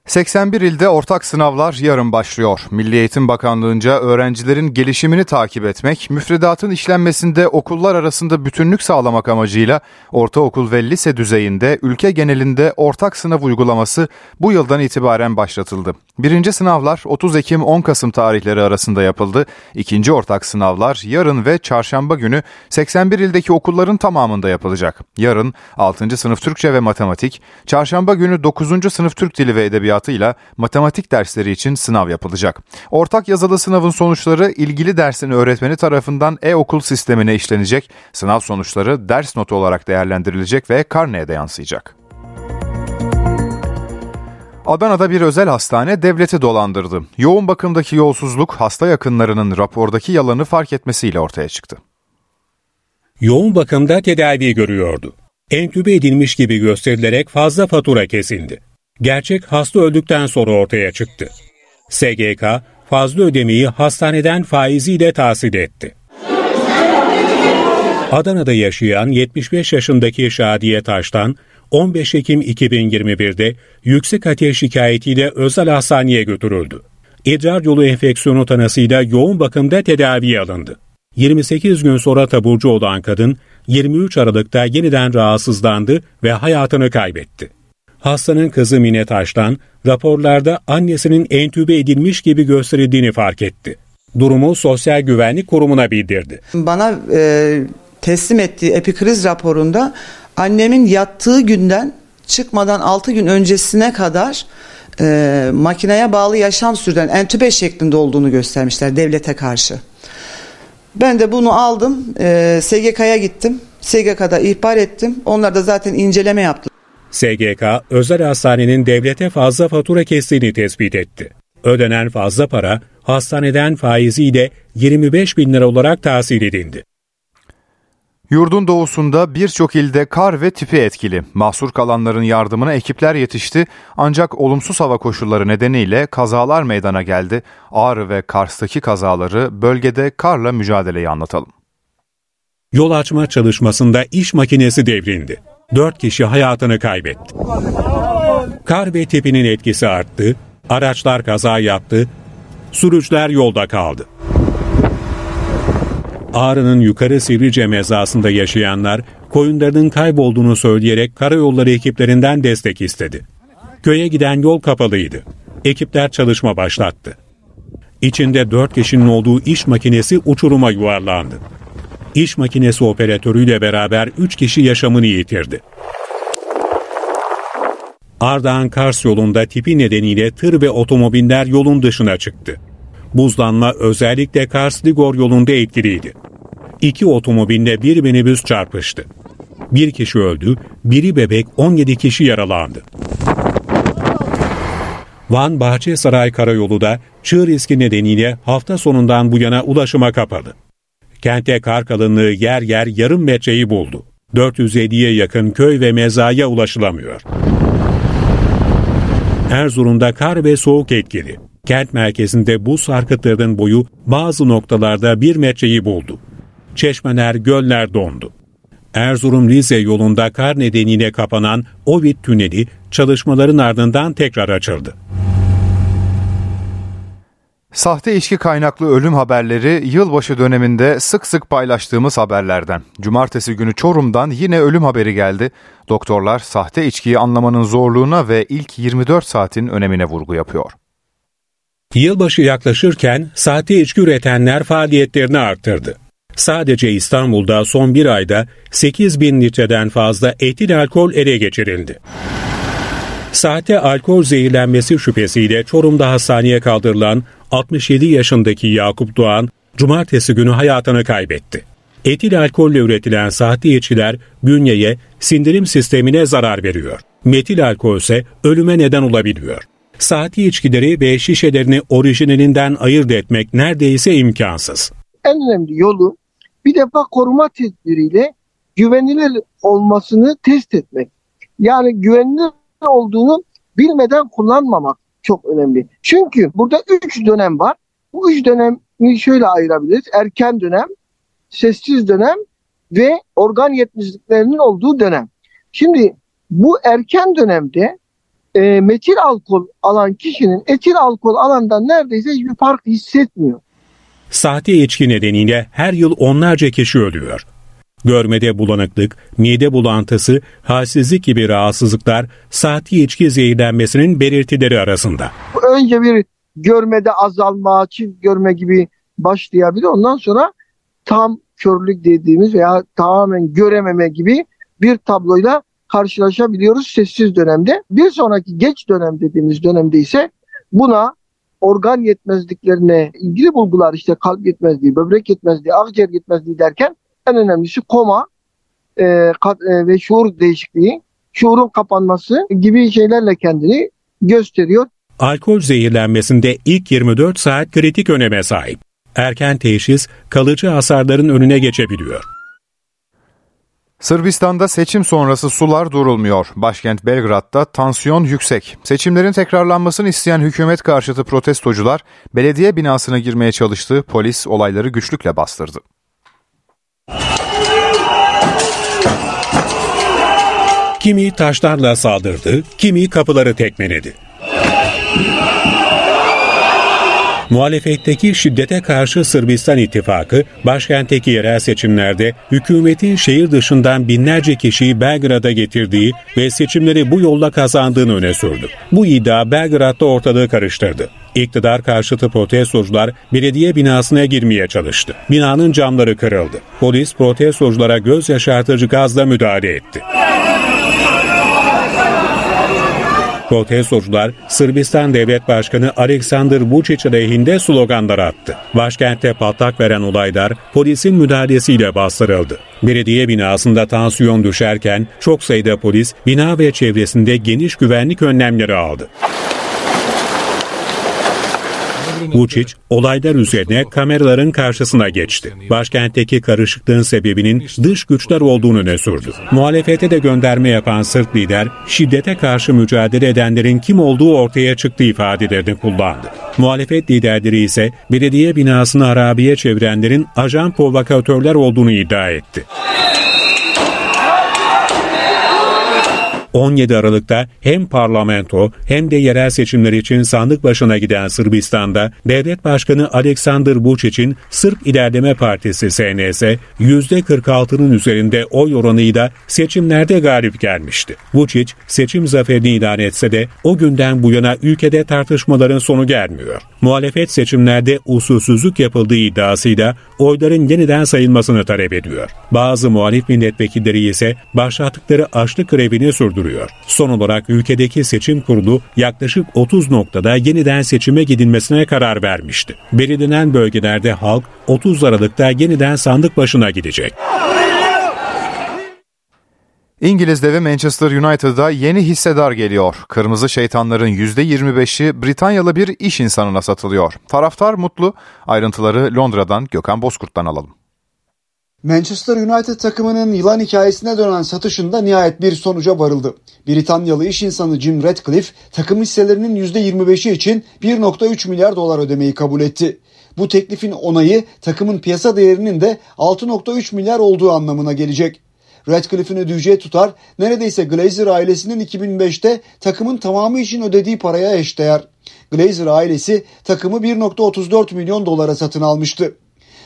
81 ilde ortak sınavlar yarın başlıyor. Milli Eğitim Bakanlığı'nca öğrencilerin gelişimini takip etmek, müfredatın işlenmesinde okullar arasında bütünlük sağlamak amacıyla ortaokul ve lise düzeyinde ülke genelinde ortak sınav uygulaması bu yıldan itibaren başlatıldı. Birinci sınavlar 30 Ekim 10 Kasım tarihleri arasında yapıldı. İkinci ortak sınavlar yarın ve çarşamba günü 81 ildeki okulların tamamında yapılacak. Yarın 6. sınıf Türkçe ve matematik, çarşamba günü 9. sınıf Türk Dili ve Edebiyatı'yla matematik dersleri için sınav yapılacak. Ortak yazılı sınavın sonuçları ilgili dersin öğretmeni tarafından e-okul sistemine işlenecek. Sınav sonuçları ders notu olarak değerlendirilecek ve karneye de yansıyacak. Adana'da bir özel hastane devleti dolandırdı. Yoğun bakımdaki yolsuzluk hasta yakınlarının rapordaki yalanı fark etmesiyle ortaya çıktı. Yoğun bakımda tedavi görüyordu. Entübe edilmiş gibi gösterilerek fazla fatura kesildi. Gerçek hasta öldükten sonra ortaya çıktı. SGK fazla ödemeyi hastaneden faiziyle tahsil etti. Adana'da yaşayan 75 yaşındaki Şadiye Taş'tan 15 Ekim 2021'de yüksek ateş şikayetiyle özel hastaneye götürüldü. İdrar yolu enfeksiyonu tanısıyla yoğun bakımda tedaviye alındı. 28 gün sonra taburcu olan kadın 23 Aralık'ta yeniden rahatsızlandı ve hayatını kaybetti. Hastanın kızı Mine Taş'tan raporlarda annesinin entübe edilmiş gibi gösterildiğini fark etti. Durumu Sosyal Güvenlik Kurumu'na bildirdi. Bana e, teslim ettiği epikriz raporunda annemin yattığı günden çıkmadan 6 gün öncesine kadar e, makineye bağlı yaşam süren entübe şeklinde olduğunu göstermişler devlete karşı. Ben de bunu aldım, e, SGK'ya gittim. SGK'da ihbar ettim. Onlar da zaten inceleme yaptı. SGK, özel hastanenin devlete fazla fatura kestiğini tespit etti. Ödenen fazla para hastaneden faiziyle 25 bin lira olarak tahsil edildi. Yurdun doğusunda birçok ilde kar ve tipi etkili. Mahsur kalanların yardımına ekipler yetişti ancak olumsuz hava koşulları nedeniyle kazalar meydana geldi. Ağrı ve Kars'taki kazaları bölgede karla mücadeleyi anlatalım. Yol açma çalışmasında iş makinesi devrildi. Dört kişi hayatını kaybetti. Kar ve tipinin etkisi arttı, araçlar kaza yaptı, sürücüler yolda kaldı. Ağrı'nın yukarı Sivrice mezasında yaşayanlar koyunlarının kaybolduğunu söyleyerek karayolları ekiplerinden destek istedi. Köye giden yol kapalıydı. Ekipler çalışma başlattı. İçinde dört kişinin olduğu iş makinesi uçuruma yuvarlandı. İş makinesi operatörüyle beraber üç kişi yaşamını yitirdi. Ardahan Kars yolunda tipi nedeniyle tır ve otomobiller yolun dışına çıktı. Buzlanma özellikle Kars-Ligor yolunda etkiliydi. iki otomobille bir minibüs çarpıştı. Bir kişi öldü, biri bebek 17 kişi yaralandı. Van Bahçesaray Karayolu da çığ riski nedeniyle hafta sonundan bu yana ulaşıma kapalı. Kente kar kalınlığı yer yer yarım metreyi buldu. 450'ye yakın köy ve mezaya ulaşılamıyor. Erzurum'da kar ve soğuk etkili. Kent merkezinde buz sarkıtlarının boyu bazı noktalarda bir metreyi buldu. Çeşmeler, göller dondu. Erzurum-Rize yolunda kar nedeniyle kapanan Ovid Tüneli çalışmaların ardından tekrar açıldı. Sahte içki kaynaklı ölüm haberleri yılbaşı döneminde sık sık paylaştığımız haberlerden. Cumartesi günü Çorum'dan yine ölüm haberi geldi. Doktorlar sahte içkiyi anlamanın zorluğuna ve ilk 24 saatin önemine vurgu yapıyor. Yılbaşı yaklaşırken sahte içki üretenler faaliyetlerini arttırdı. Sadece İstanbul'da son bir ayda 8 bin litreden fazla etil alkol ele geçirildi. Sahte alkol zehirlenmesi şüphesiyle Çorum'da hastaneye kaldırılan 67 yaşındaki Yakup Doğan, cumartesi günü hayatını kaybetti. Etil alkolle üretilen sahte içkiler bünyeye, sindirim sistemine zarar veriyor. Metil alkol ise ölüme neden olabiliyor. Sahte içkileri ve şişelerini orijinalinden ayırt etmek neredeyse imkansız. En önemli yolu bir defa koruma tedbiriyle güvenilir olmasını test etmek. Yani güvenilir olduğunu bilmeden kullanmamak çok önemli. Çünkü burada üç dönem var. Bu üç dönemi şöyle ayırabiliriz. Erken dönem, sessiz dönem ve organ yetmezliklerinin olduğu dönem. Şimdi bu erken dönemde e, metil alkol alan kişinin etil alkol alandan neredeyse hiçbir fark hissetmiyor. Sahte içki nedeniyle her yıl onlarca kişi ölüyor. Görmede bulanıklık, mide bulantısı, halsizlik gibi rahatsızlıklar sahte içki zehirlenmesinin belirtileri arasında. Önce bir görmede azalma, çift görme gibi başlayabilir. Ondan sonra tam körlük dediğimiz veya tamamen görememe gibi bir tabloyla karşılaşabiliyoruz sessiz dönemde. Bir sonraki geç dönem dediğimiz dönemde ise buna organ yetmezliklerine ilgili bulgular işte kalp yetmezliği, böbrek yetmezliği, akciğer yetmezliği derken en önemlisi koma e, kat, e, ve şuur değişikliği, şuurun kapanması gibi şeylerle kendini gösteriyor. Alkol zehirlenmesinde ilk 24 saat kritik öneme sahip. Erken teşhis kalıcı hasarların önüne geçebiliyor. Sırbistan'da seçim sonrası sular durulmuyor. Başkent Belgrad'da tansiyon yüksek. Seçimlerin tekrarlanmasını isteyen hükümet karşıtı protestocular belediye binasına girmeye çalıştı. Polis olayları güçlükle bastırdı. Kimi taşlarla saldırdı, kimi kapıları tekmeledi. Muhalefetteki şiddete karşı Sırbistan ittifakı, başkentteki yerel seçimlerde hükümetin şehir dışından binlerce kişiyi Belgrad'a getirdiği ve seçimleri bu yolla kazandığını öne sürdü. Bu iddia Belgrad'da ortalığı karıştırdı. İktidar karşıtı protestocular belediye binasına girmeye çalıştı. Binanın camları kırıldı. Polis protestoculara göz yaşartıcı gazla müdahale etti. Protestocular Sırbistan Devlet Başkanı Aleksandr Vučić aleyhinde sloganlar attı. Başkentte patlak veren olaylar polisin müdahalesiyle bastırıldı. Belediye binasında tansiyon düşerken çok sayıda polis bina ve çevresinde geniş güvenlik önlemleri aldı. Vučić olaylar üzerine kameraların karşısına geçti. Başkentteki karışıklığın sebebinin dış güçler olduğunu öne sürdü. Muhalefete de gönderme yapan Sırp lider şiddete karşı mücadele edenlerin kim olduğu ortaya çıktı ifadelerini kullandı. Muhalefet liderleri ise belediye binasını harabiye çevirenlerin ajan provokatörler olduğunu iddia etti. 17 Aralık'ta hem parlamento hem de yerel seçimler için sandık başına giden Sırbistan'da devlet başkanı Aleksandr Vučić'in Sırp İlerleme Partisi SNS %46'nın üzerinde oy oranıyla seçimlerde galip gelmişti. Vučić seçim zaferini ilan etse de o günden bu yana ülkede tartışmaların sonu gelmiyor. Muhalefet seçimlerde usulsüzlük yapıldığı iddiasıyla oyların yeniden sayılmasını talep ediyor. Bazı muhalif milletvekilleri ise başlattıkları açlık grevini sürdürüyor sürdürüyor. Son olarak ülkedeki seçim kurulu yaklaşık 30 noktada yeniden seçime gidilmesine karar vermişti. Belirlenen bölgelerde halk 30 Aralık'ta yeniden sandık başına gidecek. İngiliz devi Manchester United'a yeni hissedar geliyor. Kırmızı şeytanların %25'i Britanyalı bir iş insanına satılıyor. Taraftar mutlu. Ayrıntıları Londra'dan Gökhan Bozkurt'tan alalım. Manchester United takımının yılan hikayesine dönen satışında nihayet bir sonuca varıldı. Britanyalı iş insanı Jim Ratcliffe takım hisselerinin %25'i için 1.3 milyar dolar ödemeyi kabul etti. Bu teklifin onayı takımın piyasa değerinin de 6.3 milyar olduğu anlamına gelecek. Radcliffe'in ödeyeceği tutar neredeyse Glazer ailesinin 2005'te takımın tamamı için ödediği paraya eşdeğer. Glazer ailesi takımı 1.34 milyon dolara satın almıştı.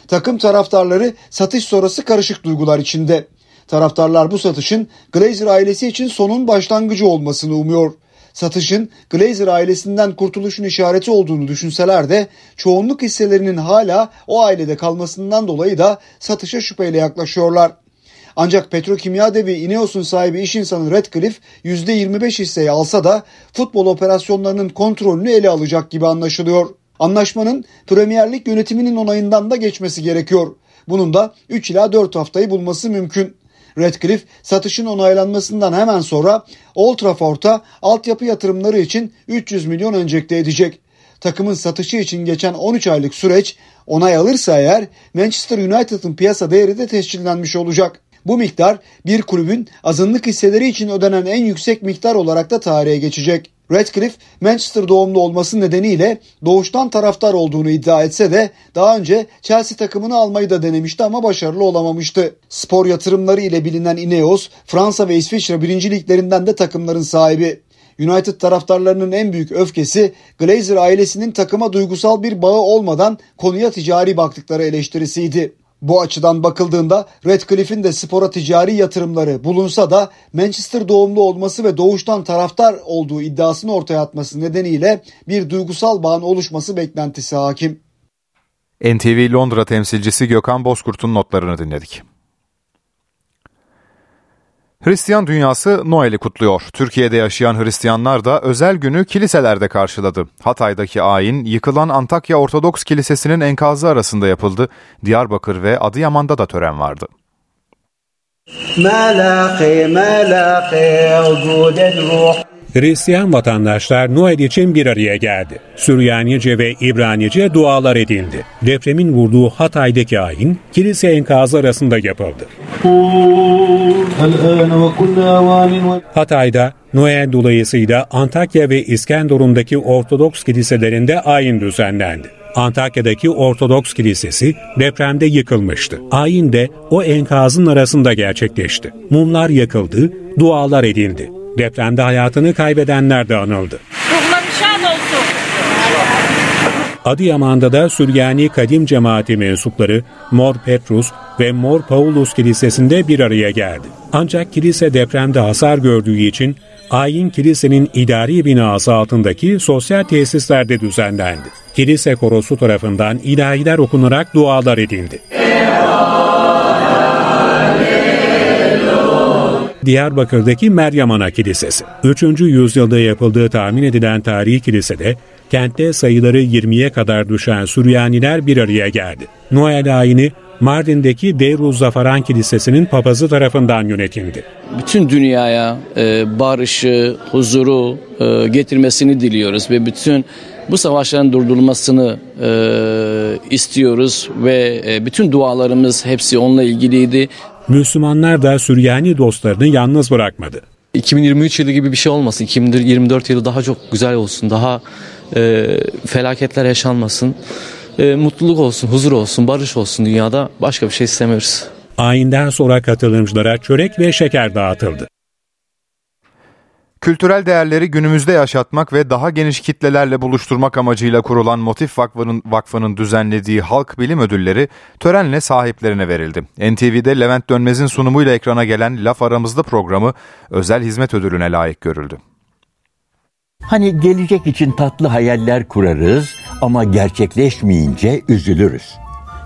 Takım taraftarları satış sonrası karışık duygular içinde. Taraftarlar bu satışın Glazer ailesi için sonun başlangıcı olmasını umuyor. Satışın Glazer ailesinden kurtuluşun işareti olduğunu düşünseler de çoğunluk hisselerinin hala o ailede kalmasından dolayı da satışa şüpheyle yaklaşıyorlar. Ancak petrokimya devi Ineos'un sahibi iş insanı Radcliffe %25 hisseyi alsa da futbol operasyonlarının kontrolünü ele alacak gibi anlaşılıyor. Anlaşmanın Premier Lig yönetiminin onayından da geçmesi gerekiyor. Bunun da 3 ila 4 haftayı bulması mümkün. Radcliffe satışın onaylanmasından hemen sonra Old Trafford'a altyapı yatırımları için 300 milyon enjekte edecek. Takımın satışı için geçen 13 aylık süreç onay alırsa eğer Manchester United'ın piyasa değeri de tescillenmiş olacak. Bu miktar bir kulübün azınlık hisseleri için ödenen en yüksek miktar olarak da tarihe geçecek. Radcliffe Manchester doğumlu olması nedeniyle doğuştan taraftar olduğunu iddia etse de daha önce Chelsea takımını almayı da denemişti ama başarılı olamamıştı. Spor yatırımları ile bilinen Ineos, Fransa ve İsviçre birinci liglerinden de takımların sahibi. United taraftarlarının en büyük öfkesi Glazer ailesinin takıma duygusal bir bağı olmadan konuya ticari baktıkları eleştirisiydi. Bu açıdan bakıldığında Redcliffe'in de spora ticari yatırımları bulunsa da Manchester doğumlu olması ve doğuştan taraftar olduğu iddiasını ortaya atması nedeniyle bir duygusal bağın oluşması beklentisi hakim. NTV Londra temsilcisi Gökhan Bozkurt'un notlarını dinledik. Hristiyan dünyası Noel'i kutluyor. Türkiye'de yaşayan Hristiyanlar da özel günü kiliselerde karşıladı. Hatay'daki ayin yıkılan Antakya Ortodoks Kilisesi'nin enkazı arasında yapıldı. Diyarbakır ve Adıyaman'da da tören vardı. Hristiyan vatandaşlar Noel için bir araya geldi. Süryanice ve İbranice dualar edildi. Depremin vurduğu Hatay'daki ayin kilise enkazı arasında yapıldı. Hatay'da Noel dolayısıyla Antakya ve İskenderun'daki Ortodoks kiliselerinde ayin düzenlendi. Antakya'daki Ortodoks Kilisesi depremde yıkılmıştı. Ayin de o enkazın arasında gerçekleşti. Mumlar yakıldı, dualar edildi. Depremde hayatını kaybedenler de anıldı. Adıyaman'da da Süryani Kadim Cemaati mensupları Mor Petrus ve Mor Paulus Kilisesi'nde bir araya geldi. Ancak kilise depremde hasar gördüğü için ayin kilisenin idari binası altındaki sosyal tesislerde düzenlendi. Kilise korosu tarafından ilahiler okunarak dualar edildi. Diyarbakır'daki Meryem Ana Kilisesi. 3. yüzyılda yapıldığı tahmin edilen tarihi kilisede kentte sayıları 20'ye kadar düşen Süryaniler bir araya geldi. Noel ayini Mardin'deki Deyruz Zafaran Kilisesi'nin papazı tarafından yönetildi. Bütün dünyaya e, barışı, huzuru e, getirmesini diliyoruz ve bütün bu savaşların durdurulmasını e, istiyoruz ve e, bütün dualarımız hepsi onunla ilgiliydi. Müslümanlar da Süryani dostlarını yalnız bırakmadı. 2023 yılı gibi bir şey olmasın. 2024 yılı daha çok güzel olsun. Daha e, felaketler yaşanmasın. E, mutluluk olsun, huzur olsun, barış olsun dünyada. Başka bir şey istemiyoruz. Ayinden sonra katılımcılara çörek ve şeker dağıtıldı. Kültürel değerleri günümüzde yaşatmak ve daha geniş kitlelerle buluşturmak amacıyla kurulan Motif Vakfı'nın, Vakfı'nın düzenlediği Halk Bilim Ödülleri törenle sahiplerine verildi. NTV'de Levent Dönmez'in sunumuyla ekrana gelen Laf Aramızda programı özel hizmet ödülüne layık görüldü. Hani gelecek için tatlı hayaller kurarız ama gerçekleşmeyince üzülürüz.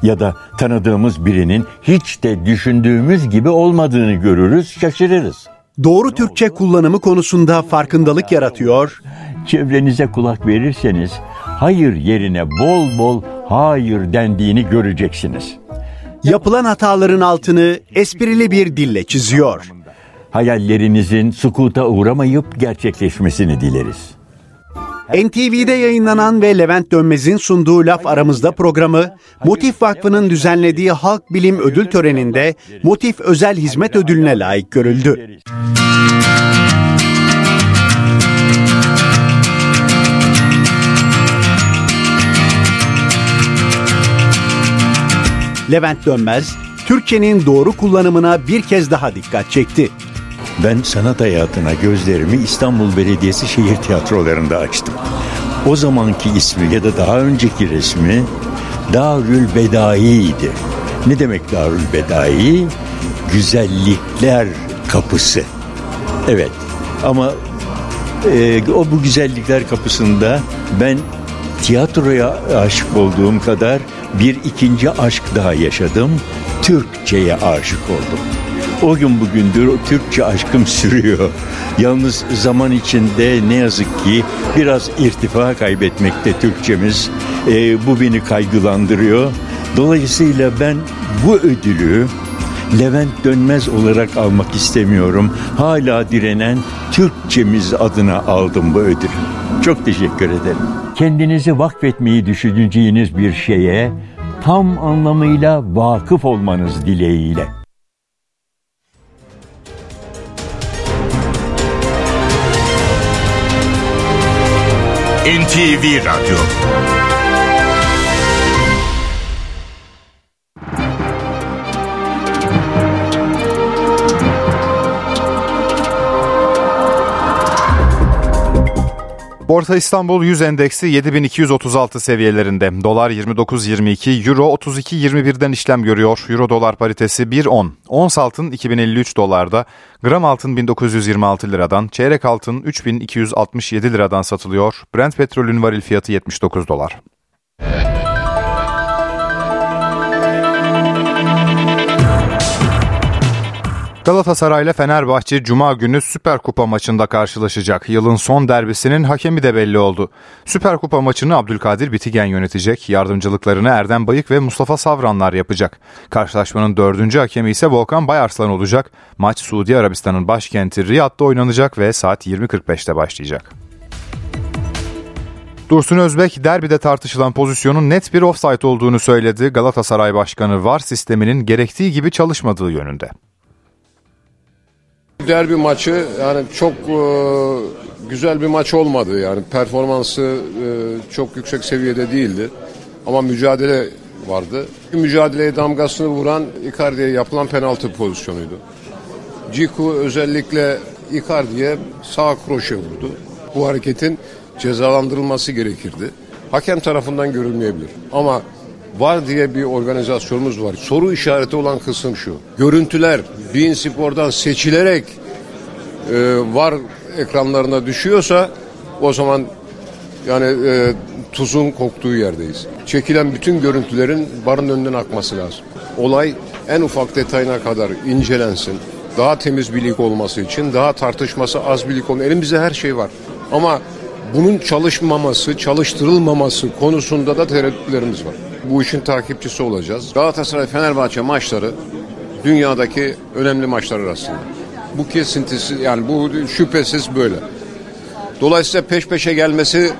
Ya da tanıdığımız birinin hiç de düşündüğümüz gibi olmadığını görürüz, şaşırırız. Doğru Türkçe kullanımı konusunda farkındalık yaratıyor. Çevrenize kulak verirseniz hayır yerine bol bol hayır dendiğini göreceksiniz. Yapılan hataların altını esprili bir dille çiziyor. Hayallerinizin sukuta uğramayıp gerçekleşmesini dileriz. NTV'de yayınlanan ve Levent Dönmez'in sunduğu Laf Aramızda programı, Motif Vakfı'nın düzenlediği Halk Bilim Ödül Töreni'nde Motif Özel Hizmet Ödülüne layık görüldü. Levent Dönmez, Türkçenin doğru kullanımına bir kez daha dikkat çekti. Ben sanat hayatına gözlerimi İstanbul Belediyesi şehir tiyatrolarında açtım. O zamanki ismi ya da daha önceki resmi Darül Bedai'ydi. Ne demek Darül Bedai? Güzellikler kapısı. Evet ama e, o bu güzellikler kapısında ben tiyatroya aşık olduğum kadar bir ikinci aşk daha yaşadım. Türkçe'ye aşık oldum. O gün bugündür Türkçe aşkım sürüyor. Yalnız zaman içinde ne yazık ki biraz irtifa kaybetmekte Türkçemiz. E, bu beni kaygılandırıyor. Dolayısıyla ben bu ödülü Levent Dönmez olarak almak istemiyorum. Hala direnen Türkçemiz adına aldım bu ödülü. Çok teşekkür ederim. Kendinizi vakfetmeyi düşüneceğiniz bir şeye tam anlamıyla vakıf olmanız dileğiyle. NTV Radyo Borsa İstanbul 100 endeksi 7236 seviyelerinde. Dolar 29.22, Euro 32.21'den işlem görüyor. Euro dolar paritesi 1.10. Ons altın 2053 dolarda, gram altın 1926 liradan, çeyrek altın 3267 liradan satılıyor. Brent petrolün varil fiyatı 79 dolar. Galatasaray ile Fenerbahçe Cuma günü Süper Kupa maçında karşılaşacak. Yılın son derbisinin hakemi de belli oldu. Süper Kupa maçını Abdülkadir Bitigen yönetecek. Yardımcılıklarını Erdem Bayık ve Mustafa Savranlar yapacak. Karşılaşmanın dördüncü hakemi ise Volkan Bayarslan olacak. Maç Suudi Arabistan'ın başkenti Riyad'da oynanacak ve saat 20.45'te başlayacak. Dursun Özbek derbide tartışılan pozisyonun net bir offside olduğunu söyledi. Galatasaray Başkanı VAR sisteminin gerektiği gibi çalışmadığı yönünde. Derbi maçı yani çok e, güzel bir maç olmadı. Yani performansı e, çok yüksek seviyede değildi. Ama mücadele vardı. Mücadeleye damgasını vuran Icardi'ye yapılan penaltı pozisyonuydu. Ciku özellikle Icardi'ye sağ kroşe vurdu. Bu hareketin cezalandırılması gerekirdi. Hakem tarafından görülmeyebilir. Ama var diye bir organizasyonumuz var. Soru işareti olan kısım şu. Görüntüler Bein Spor'dan seçilerek e, var ekranlarına düşüyorsa o zaman yani e, tuzun koktuğu yerdeyiz. Çekilen bütün görüntülerin barın önünden akması lazım. Olay en ufak detayına kadar incelensin. Daha temiz bir lig olması için, daha tartışması az bir lig olması. Elimizde her şey var. Ama bunun çalışmaması, çalıştırılmaması konusunda da tereddütlerimiz var. Bu işin takipçisi olacağız. Galatasaray-Fenerbahçe maçları dünyadaki önemli maçlar arasında. Bu kesintisi yani bu şüphesiz böyle. Dolayısıyla peş peşe gelmesi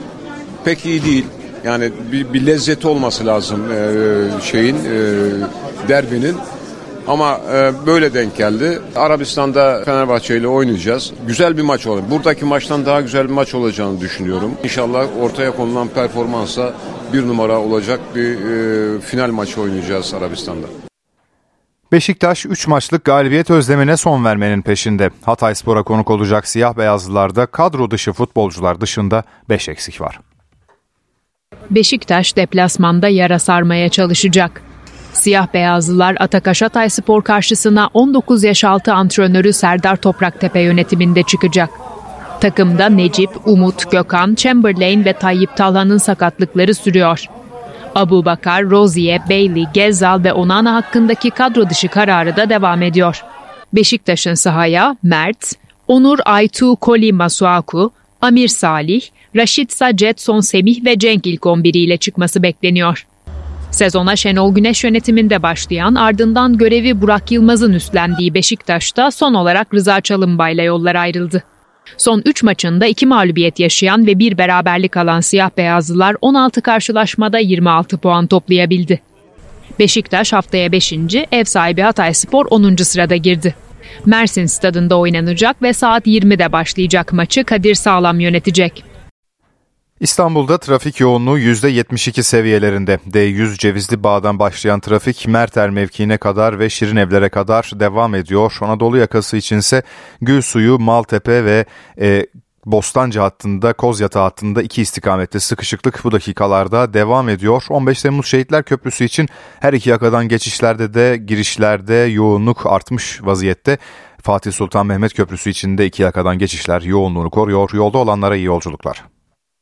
pek iyi değil. Yani bir, bir lezzeti olması lazım e, şeyin e, derbinin. Ama e, böyle denk geldi. Arabistan'da Fenerbahçe ile oynayacağız. Güzel bir maç olacak. Buradaki maçtan daha güzel bir maç olacağını düşünüyorum. İnşallah ortaya konulan performansa bir numara olacak bir e, final maçı oynayacağız Arabistan'da. Beşiktaş 3 maçlık galibiyet özlemine son vermenin peşinde. Hatay Spor'a konuk olacak siyah beyazlılarda kadro dışı futbolcular dışında 5 eksik var. Beşiktaş deplasmanda yara sarmaya çalışacak. Siyah beyazlılar Atakaş Hatay Spor karşısına 19 yaş altı antrenörü Serdar Topraktepe yönetiminde çıkacak. Takımda Necip, Umut, Gökhan, Chamberlain ve Tayyip Talhan'ın sakatlıkları sürüyor. Abu Bakar, Rozier, Bailey, Gezzal ve Onana hakkındaki kadro dışı kararı da devam ediyor. Beşiktaş'ın sahaya Mert, Onur Aytu Koli Masuaku, Amir Salih, Raşit Jetson Semih ve Cenk ilk 11 ile çıkması bekleniyor. Sezona Şenol Güneş yönetiminde başlayan ardından görevi Burak Yılmaz'ın üstlendiği Beşiktaş'ta son olarak Rıza Çalınbay'la yollar ayrıldı. Son 3 maçında 2 mağlubiyet yaşayan ve bir beraberlik alan siyah beyazlılar 16 karşılaşmada 26 puan toplayabildi. Beşiktaş haftaya 5. ev sahibi Hatay Spor 10. sırada girdi. Mersin stadında oynanacak ve saat 20'de başlayacak maçı Kadir Sağlam yönetecek. İstanbul'da trafik yoğunluğu %72 seviyelerinde. D100 Cevizli Bağ'dan başlayan trafik Merter mevkiine kadar ve Şirin Evlere kadar devam ediyor. Anadolu yakası içinse Gülsuyu, Maltepe ve e, Bostancı hattında, Kozyatağı hattında iki istikamette sıkışıklık bu dakikalarda devam ediyor. 15 Temmuz Şehitler Köprüsü için her iki yakadan geçişlerde de girişlerde yoğunluk artmış vaziyette. Fatih Sultan Mehmet Köprüsü içinde iki yakadan geçişler yoğunluğunu koruyor. Yolda olanlara iyi yolculuklar.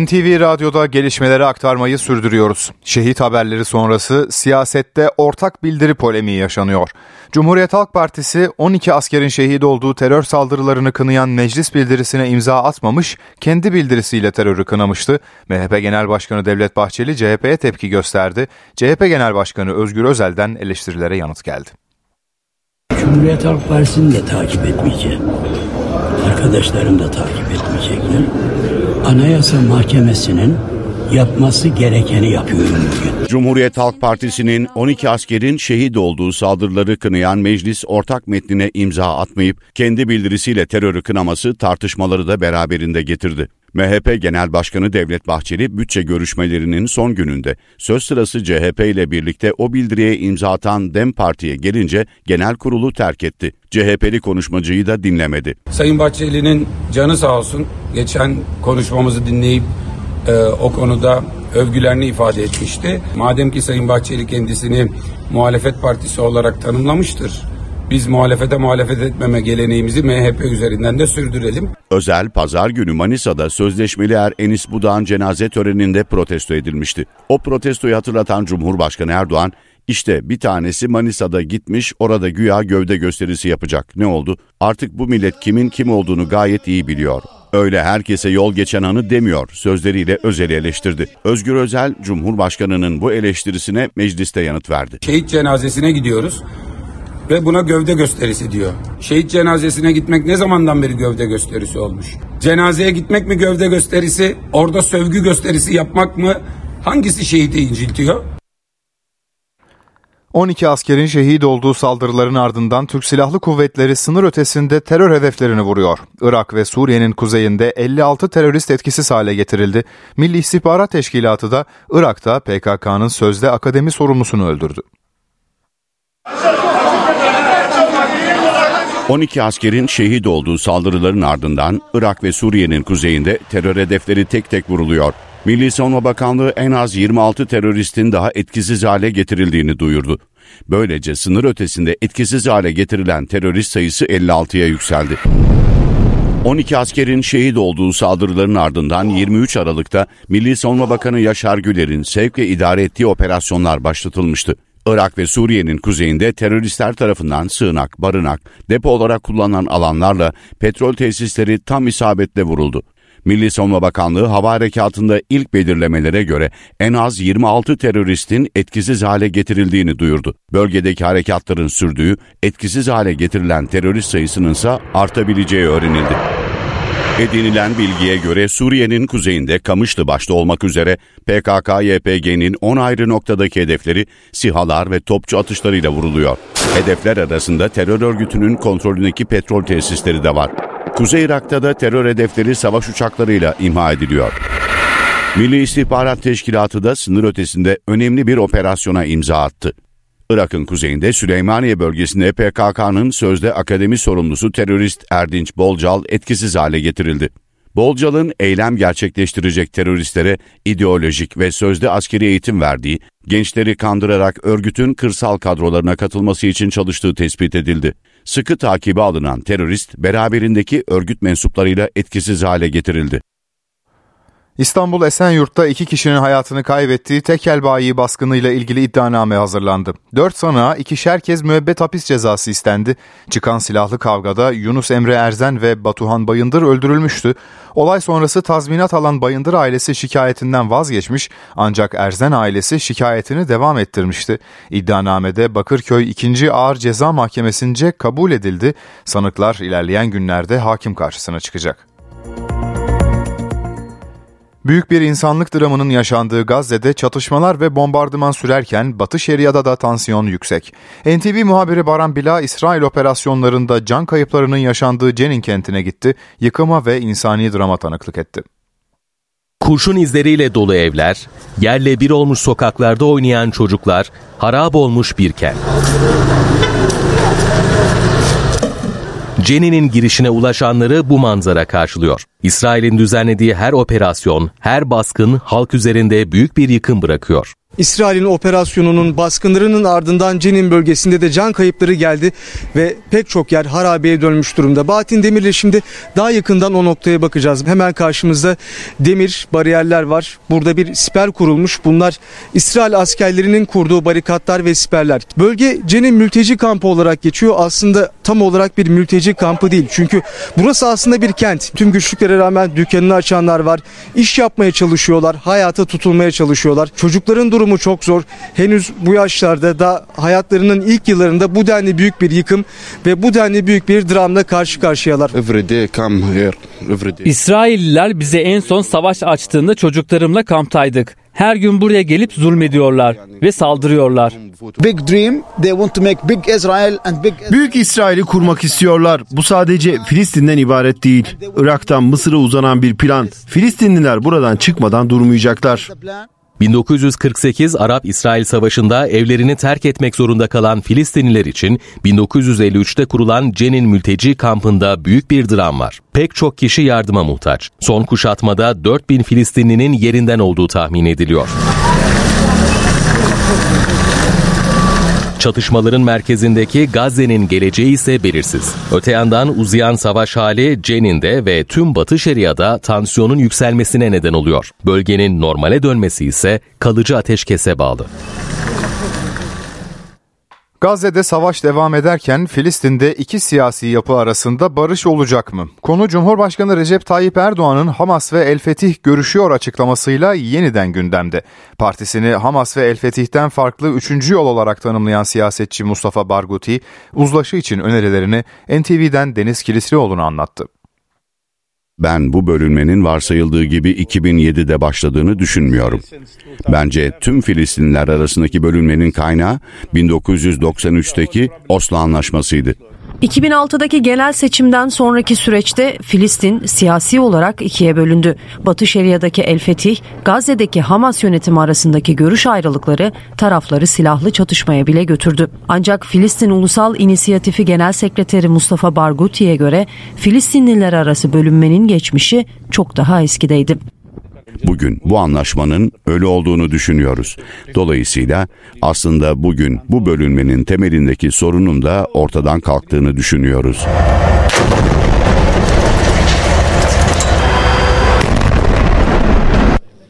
NTV Radyo'da gelişmeleri aktarmayı sürdürüyoruz. Şehit haberleri sonrası siyasette ortak bildiri polemiği yaşanıyor. Cumhuriyet Halk Partisi 12 askerin şehit olduğu terör saldırılarını kınayan meclis bildirisine imza atmamış, kendi bildirisiyle terörü kınamıştı. MHP Genel Başkanı Devlet Bahçeli CHP'ye tepki gösterdi. CHP Genel Başkanı Özgür Özel'den eleştirilere yanıt geldi. Cumhuriyet Halk Partisi'ni de takip etmeyeceğim. Arkadaşlarım da takip etmeyecekler. Anayasa Mahkemesi'nin yapması gerekeni yapıyorum bugün. Cumhuriyet Halk Partisi'nin 12 askerin şehit olduğu saldırıları kınayan meclis ortak metnine imza atmayıp kendi bildirisiyle terörü kınaması tartışmaları da beraberinde getirdi. MHP Genel Başkanı Devlet Bahçeli bütçe görüşmelerinin son gününde söz sırası CHP ile birlikte o bildiriye imza atan DEM Parti'ye gelince genel kurulu terk etti. CHP'li konuşmacıyı da dinlemedi. Sayın Bahçeli'nin canı sağ olsun geçen konuşmamızı dinleyip e, o konuda övgülerini ifade etmişti. Madem ki Sayın Bahçeli kendisini muhalefet partisi olarak tanımlamıştır biz muhalefete muhalefet etmeme geleneğimizi MHP üzerinden de sürdürelim. Özel pazar günü Manisa'da sözleşmeli er Enis Budağ'ın cenaze töreninde protesto edilmişti. O protestoyu hatırlatan Cumhurbaşkanı Erdoğan, işte bir tanesi Manisa'da gitmiş orada güya gövde gösterisi yapacak. Ne oldu? Artık bu millet kimin kim olduğunu gayet iyi biliyor. Öyle herkese yol geçen anı demiyor sözleriyle Özel'i eleştirdi. Özgür Özel, Cumhurbaşkanı'nın bu eleştirisine mecliste yanıt verdi. Şehit cenazesine gidiyoruz ve buna gövde gösterisi diyor. Şehit cenazesine gitmek ne zamandan beri gövde gösterisi olmuş? Cenazeye gitmek mi gövde gösterisi, orada sövgü gösterisi yapmak mı? Hangisi şehidi inciltiyor? 12 askerin şehit olduğu saldırıların ardından Türk Silahlı Kuvvetleri sınır ötesinde terör hedeflerini vuruyor. Irak ve Suriye'nin kuzeyinde 56 terörist etkisiz hale getirildi. Milli İstihbarat Teşkilatı da Irak'ta PKK'nın sözde akademi sorumlusunu öldürdü. 12 askerin şehit olduğu saldırıların ardından Irak ve Suriye'nin kuzeyinde terör hedefleri tek tek vuruluyor. Milli Savunma Bakanlığı en az 26 teröristin daha etkisiz hale getirildiğini duyurdu. Böylece sınır ötesinde etkisiz hale getirilen terörist sayısı 56'ya yükseldi. 12 askerin şehit olduğu saldırıların ardından 23 Aralık'ta Milli Savunma Bakanı Yaşar Güler'in sevk ve idare ettiği operasyonlar başlatılmıştı. Irak ve Suriye'nin kuzeyinde teröristler tarafından sığınak, barınak, depo olarak kullanılan alanlarla petrol tesisleri tam isabetle vuruldu. Milli Savunma Bakanlığı hava harekatında ilk belirlemelere göre en az 26 teröristin etkisiz hale getirildiğini duyurdu. Bölgedeki harekatların sürdüğü, etkisiz hale getirilen terörist sayısının ise artabileceği öğrenildi. Edinilen bilgiye göre Suriye'nin kuzeyinde Kamışlı başta olmak üzere PKK-YPG'nin 10 ayrı noktadaki hedefleri sihalar ve topçu atışlarıyla vuruluyor. Hedefler arasında terör örgütünün kontrolündeki petrol tesisleri de var. Kuzey Irak'ta da terör hedefleri savaş uçaklarıyla imha ediliyor. Milli İstihbarat Teşkilatı da sınır ötesinde önemli bir operasyona imza attı. Irak'ın kuzeyinde Süleymaniye bölgesinde PKK'nın sözde akademi sorumlusu terörist Erdinç Bolcal etkisiz hale getirildi. Bolcal'ın eylem gerçekleştirecek teröristlere ideolojik ve sözde askeri eğitim verdiği, gençleri kandırarak örgütün kırsal kadrolarına katılması için çalıştığı tespit edildi. Sıkı takibi alınan terörist beraberindeki örgüt mensuplarıyla etkisiz hale getirildi. İstanbul Esenyurt'ta iki kişinin hayatını kaybettiği tekel bayi baskınıyla ilgili iddianame hazırlandı. Dört sanığa ikişer kez müebbet hapis cezası istendi. Çıkan silahlı kavgada Yunus Emre Erzen ve Batuhan Bayındır öldürülmüştü. Olay sonrası tazminat alan Bayındır ailesi şikayetinden vazgeçmiş ancak Erzen ailesi şikayetini devam ettirmişti. İddianamede Bakırköy 2. Ağır Ceza Mahkemesi'nce kabul edildi. Sanıklar ilerleyen günlerde hakim karşısına çıkacak. Büyük bir insanlık dramının yaşandığı Gazze'de çatışmalar ve bombardıman sürerken Batı Şeria'da da tansiyon yüksek. NTV muhabiri Baran Bila, İsrail operasyonlarında can kayıplarının yaşandığı Cenin kentine gitti, yıkıma ve insani drama tanıklık etti. Kurşun izleriyle dolu evler, yerle bir olmuş sokaklarda oynayan çocuklar, harap olmuş bir kent. Cenin'in girişine ulaşanları bu manzara karşılıyor. İsrail'in düzenlediği her operasyon, her baskın halk üzerinde büyük bir yıkım bırakıyor. İsrail'in operasyonunun baskınlarının ardından Cenin bölgesinde de can kayıpları geldi ve pek çok yer harabeye dönmüş durumda. Bahattin Demir'le şimdi daha yakından o noktaya bakacağız. Hemen karşımızda demir bariyerler var. Burada bir siper kurulmuş. Bunlar İsrail askerlerinin kurduğu barikatlar ve siperler. Bölge Cenin mülteci kampı olarak geçiyor. Aslında tam olarak bir mülteci kampı değil. Çünkü burası aslında bir kent. Tüm güçlüklere rağmen dükkanını açanlar var. İş yapmaya çalışıyorlar. Hayata tutulmaya çalışıyorlar. Çocukların durumu durumu çok zor. Henüz bu yaşlarda da hayatlarının ilk yıllarında bu denli büyük bir yıkım ve bu denli büyük bir dramla karşı karşıyalar. İsrailliler bize en son savaş açtığında çocuklarımla kamptaydık. Her gün buraya gelip zulmediyorlar ve saldırıyorlar. Büyük İsrail'i kurmak istiyorlar. Bu sadece Filistin'den ibaret değil. Irak'tan Mısır'a uzanan bir plan. Filistinliler buradan çıkmadan durmayacaklar. 1948 Arap-İsrail Savaşı'nda evlerini terk etmek zorunda kalan Filistinliler için 1953'te kurulan Cenin mülteci kampında büyük bir dram var. Pek çok kişi yardıma muhtaç. Son kuşatmada 4000 Filistinlinin yerinden olduğu tahmin ediliyor. Çatışmaların merkezindeki Gazze'nin geleceği ise belirsiz. Öte yandan uzayan savaş hali Cenin'de ve tüm Batı Şeria'da tansiyonun yükselmesine neden oluyor. Bölgenin normale dönmesi ise kalıcı ateşkese bağlı. Gazze'de savaş devam ederken Filistin'de iki siyasi yapı arasında barış olacak mı? Konu Cumhurbaşkanı Recep Tayyip Erdoğan'ın Hamas ve El Fetih görüşüyor açıklamasıyla yeniden gündemde. Partisini Hamas ve El Fetih'ten farklı üçüncü yol olarak tanımlayan siyasetçi Mustafa Barguti, uzlaşı için önerilerini NTV'den Deniz Kilislioğlu'na anlattı. Ben bu bölünmenin varsayıldığı gibi 2007'de başladığını düşünmüyorum. Bence tüm Filistinliler arasındaki bölünmenin kaynağı 1993'teki Oslo Anlaşması'ydı. 2006'daki genel seçimden sonraki süreçte Filistin siyasi olarak ikiye bölündü. Batı Şeria'daki El Fetih, Gazze'deki Hamas yönetimi arasındaki görüş ayrılıkları tarafları silahlı çatışmaya bile götürdü. Ancak Filistin Ulusal İnisiyatifi Genel Sekreteri Mustafa Barghuti'ye göre Filistinliler arası bölünmenin geçmişi çok daha eskideydi. Bugün bu anlaşmanın ölü olduğunu düşünüyoruz. Dolayısıyla aslında bugün bu bölünmenin temelindeki sorunun da ortadan kalktığını düşünüyoruz.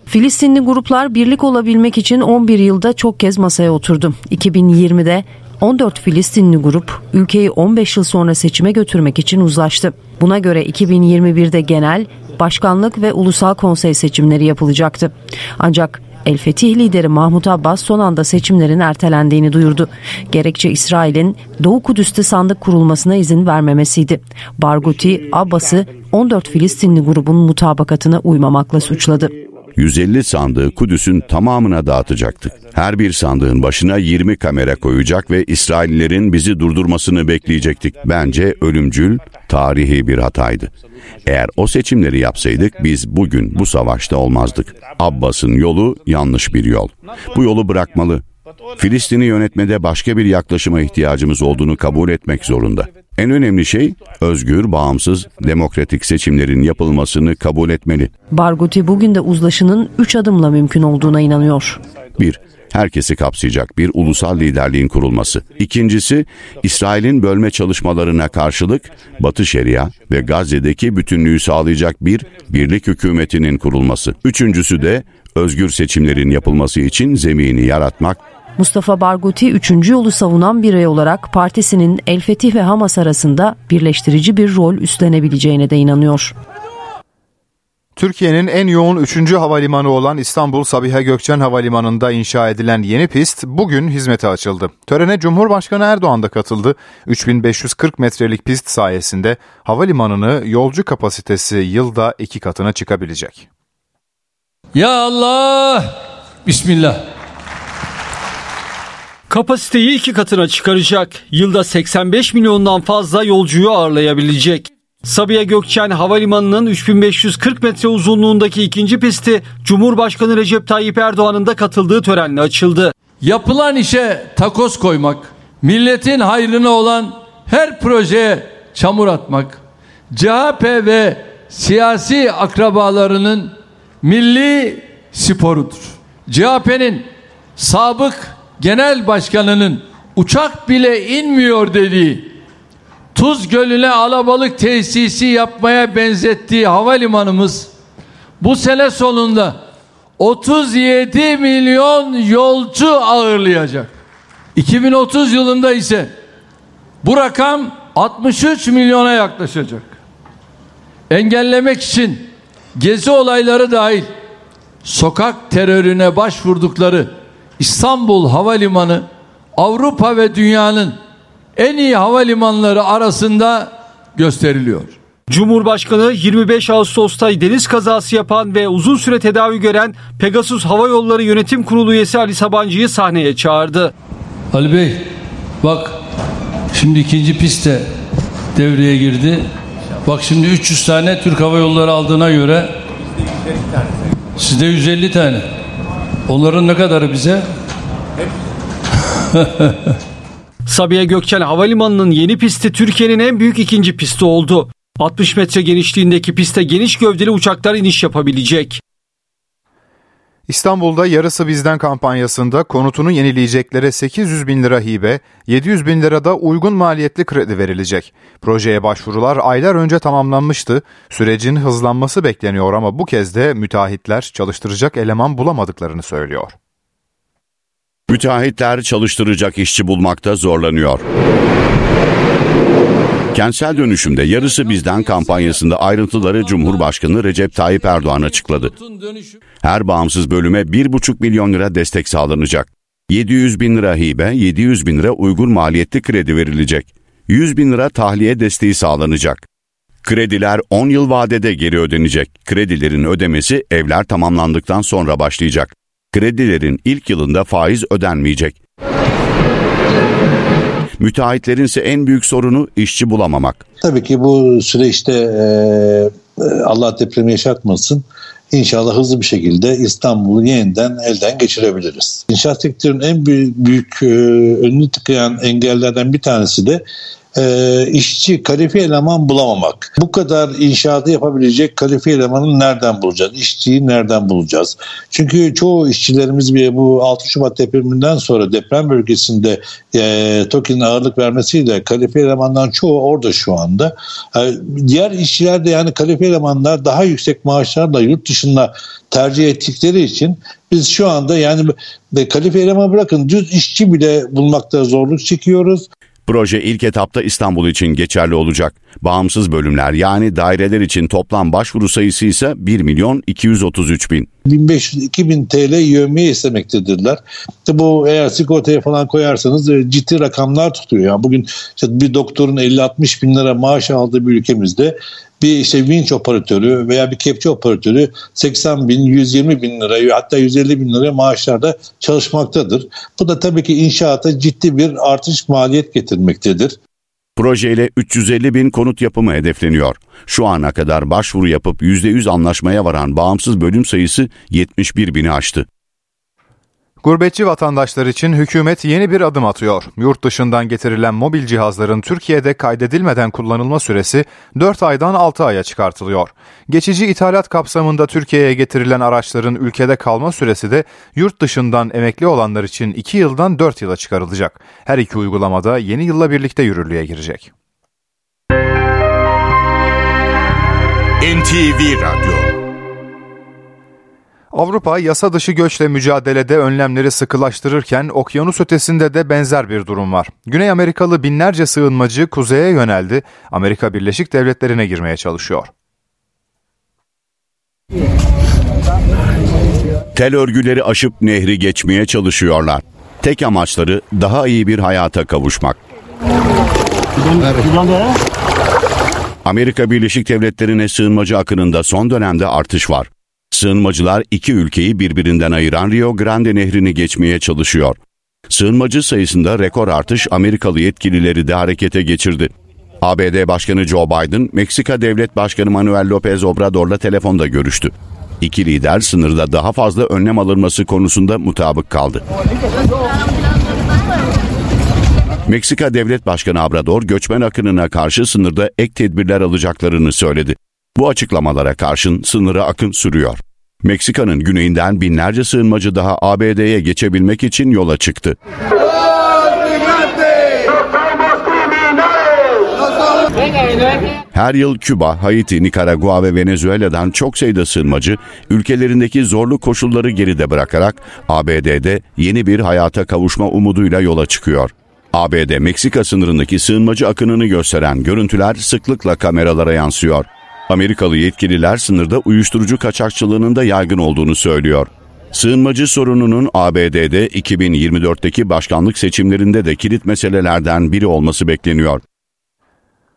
Filistinli gruplar birlik olabilmek için 11 yılda çok kez masaya oturdu. 2020'de 14 Filistinli grup ülkeyi 15 yıl sonra seçime götürmek için uzlaştı. Buna göre 2021'de genel, başkanlık ve ulusal konsey seçimleri yapılacaktı. Ancak El Fetih lideri Mahmut Abbas son anda seçimlerin ertelendiğini duyurdu. Gerekçe İsrail'in Doğu Kudüs'te sandık kurulmasına izin vermemesiydi. Barghouti, Abbas'ı 14 Filistinli grubun mutabakatına uymamakla suçladı. 150 sandığı Kudüs'ün tamamına dağıtacaktık. Her bir sandığın başına 20 kamera koyacak ve İsraillerin bizi durdurmasını bekleyecektik. Bence ölümcül, tarihi bir hataydı. Eğer o seçimleri yapsaydık biz bugün bu savaşta olmazdık. Abbas'ın yolu yanlış bir yol. Bu yolu bırakmalı. Filistin'i yönetmede başka bir yaklaşıma ihtiyacımız olduğunu kabul etmek zorunda. En önemli şey özgür, bağımsız, demokratik seçimlerin yapılmasını kabul etmeli. Barghouti bugün de uzlaşının 3 adımla mümkün olduğuna inanıyor. Bir, herkesi kapsayacak bir ulusal liderliğin kurulması. İkincisi, İsrail'in bölme çalışmalarına karşılık Batı Şeria ve Gazze'deki bütünlüğü sağlayacak bir birlik hükümetinin kurulması. Üçüncüsü de özgür seçimlerin yapılması için zemini yaratmak Mustafa Barghouti üçüncü yolu savunan birey olarak partisinin El Fetih ve Hamas arasında birleştirici bir rol üstlenebileceğine de inanıyor. Türkiye'nin en yoğun 3. havalimanı olan İstanbul Sabiha Gökçen Havalimanı'nda inşa edilen yeni pist bugün hizmete açıldı. Törene Cumhurbaşkanı Erdoğan da katıldı. 3540 metrelik pist sayesinde havalimanını yolcu kapasitesi yılda iki katına çıkabilecek. Ya Allah! Bismillah. Kapasiteyi iki katına çıkaracak. Yılda 85 milyondan fazla yolcuyu ağırlayabilecek. Sabiha Gökçen Havalimanı'nın 3540 metre uzunluğundaki ikinci pisti Cumhurbaşkanı Recep Tayyip Erdoğan'ın da katıldığı törenle açıldı. Yapılan işe takoz koymak, milletin hayrına olan her projeye çamur atmak, CHP ve siyasi akrabalarının milli sporudur. CHP'nin sabık genel başkanının uçak bile inmiyor dediği Tuz Gölü'ne alabalık tesisi yapmaya benzettiği havalimanımız bu sene sonunda 37 milyon yolcu ağırlayacak. 2030 yılında ise bu rakam 63 milyona yaklaşacak. Engellemek için gezi olayları dahil sokak terörüne başvurdukları İstanbul Havalimanı Avrupa ve dünyanın en iyi havalimanları arasında gösteriliyor. Cumhurbaşkanı 25 Ağustos'ta deniz kazası yapan ve uzun süre tedavi gören Pegasus Hava Yolları Yönetim Kurulu üyesi Ali Sabancı'yı sahneye çağırdı. Ali Bey bak şimdi ikinci piste devreye girdi. Bak şimdi 300 tane Türk Hava Yolları aldığına göre sizde 150 tane. Onların ne kadarı bize? Sabiha Gökçen Havalimanı'nın yeni pisti Türkiye'nin en büyük ikinci pisti oldu. 60 metre genişliğindeki piste geniş gövdeli uçaklar iniş yapabilecek. İstanbul'da Yarısı Bizden kampanyasında konutunu yenileyeceklere 800 bin lira hibe, 700 bin lirada uygun maliyetli kredi verilecek. Projeye başvurular aylar önce tamamlanmıştı. Sürecin hızlanması bekleniyor ama bu kez de müteahhitler çalıştıracak eleman bulamadıklarını söylüyor. Müteahhitler çalıştıracak işçi bulmakta zorlanıyor. Kentsel dönüşümde yarısı bizden kampanyasında ayrıntıları Cumhurbaşkanı Recep Tayyip Erdoğan açıkladı. Her bağımsız bölüme 1,5 milyon lira destek sağlanacak. 700 bin lira hibe, 700 bin lira uygun maliyetli kredi verilecek. 100 bin lira tahliye desteği sağlanacak. Krediler 10 yıl vadede geri ödenecek. Kredilerin ödemesi evler tamamlandıktan sonra başlayacak. Kredilerin ilk yılında faiz ödenmeyecek. Müteahhitlerin ise en büyük sorunu işçi bulamamak. Tabii ki bu süreçte e, Allah depremi yaşatmasın. İnşallah hızlı bir şekilde İstanbul'u yeniden elden geçirebiliriz. İnşaat sektörünün en büyük, büyük e, önünü tıkayan engellerden bir tanesi de e, işçi, kalifiye eleman bulamamak. Bu kadar inşaatı yapabilecek kalifiye elemanı nereden bulacağız? İşçiyi nereden bulacağız? Çünkü çoğu işçilerimiz bu 6 Şubat depreminden sonra deprem bölgesinde e, TOKİ'nin ağırlık vermesiyle kalifiye elemanların çoğu orada şu anda. E, diğer işçiler de yani kalifiye elemanlar daha yüksek maaşlarla yurt dışında tercih ettikleri için biz şu anda yani kalifiye eleman bırakın düz işçi bile bulmakta zorluk çekiyoruz. Proje ilk etapta İstanbul için geçerli olacak. Bağımsız bölümler yani daireler için toplam başvuru sayısı ise 1 milyon 233 bin. 1500-2000 TL yövmeye istemektedirler. İşte bu eğer sigortaya falan koyarsanız e, ciddi rakamlar tutuyor. Yani bugün işte bir doktorun 50-60 bin lira maaş aldığı bir ülkemizde bir işte vinç operatörü veya bir kepçe operatörü 80 bin, 120 bin liraya hatta 150 bin liraya maaşlarda çalışmaktadır. Bu da tabii ki inşaata ciddi bir artış maliyet getirmektedir. Projeyle 350 bin konut yapımı hedefleniyor. Şu ana kadar başvuru yapıp %100 anlaşmaya varan bağımsız bölüm sayısı 71 bini aştı. Gurbetçi vatandaşlar için hükümet yeni bir adım atıyor. Yurt dışından getirilen mobil cihazların Türkiye'de kaydedilmeden kullanılma süresi 4 aydan 6 aya çıkartılıyor. Geçici ithalat kapsamında Türkiye'ye getirilen araçların ülkede kalma süresi de yurt dışından emekli olanlar için 2 yıldan 4 yıla çıkarılacak. Her iki uygulamada yeni yılla birlikte yürürlüğe girecek. NTV Radyo Avrupa yasa dışı göçle mücadelede önlemleri sıkılaştırırken okyanus ötesinde de benzer bir durum var. Güney Amerikalı binlerce sığınmacı kuzeye yöneldi, Amerika Birleşik Devletleri'ne girmeye çalışıyor. Tel örgüleri aşıp nehri geçmeye çalışıyorlar. Tek amaçları daha iyi bir hayata kavuşmak. Amerika Birleşik Devletleri'ne sığınmacı akınında son dönemde artış var. Sığınmacılar iki ülkeyi birbirinden ayıran Rio Grande nehrini geçmeye çalışıyor. Sığınmacı sayısında rekor artış Amerikalı yetkilileri de harekete geçirdi. ABD Başkanı Joe Biden, Meksika Devlet Başkanı Manuel López Obrador'la telefonda görüştü. İki lider sınırda daha fazla önlem alınması konusunda mutabık kaldı. Meksika Devlet Başkanı Obrador göçmen akınına karşı sınırda ek tedbirler alacaklarını söyledi. Bu açıklamalara karşın sınıra akın sürüyor. Meksika'nın güneyinden binlerce sığınmacı daha ABD'ye geçebilmek için yola çıktı. Her yıl Küba, Haiti, Nikaragua ve Venezuela'dan çok sayıda sığınmacı ülkelerindeki zorlu koşulları geride bırakarak ABD'de yeni bir hayata kavuşma umuduyla yola çıkıyor. ABD-Meksika sınırındaki sığınmacı akınını gösteren görüntüler sıklıkla kameralara yansıyor. Amerikalı yetkililer sınırda uyuşturucu kaçakçılığının da yaygın olduğunu söylüyor. Sığınmacı sorununun ABD'de 2024'teki başkanlık seçimlerinde de kilit meselelerden biri olması bekleniyor.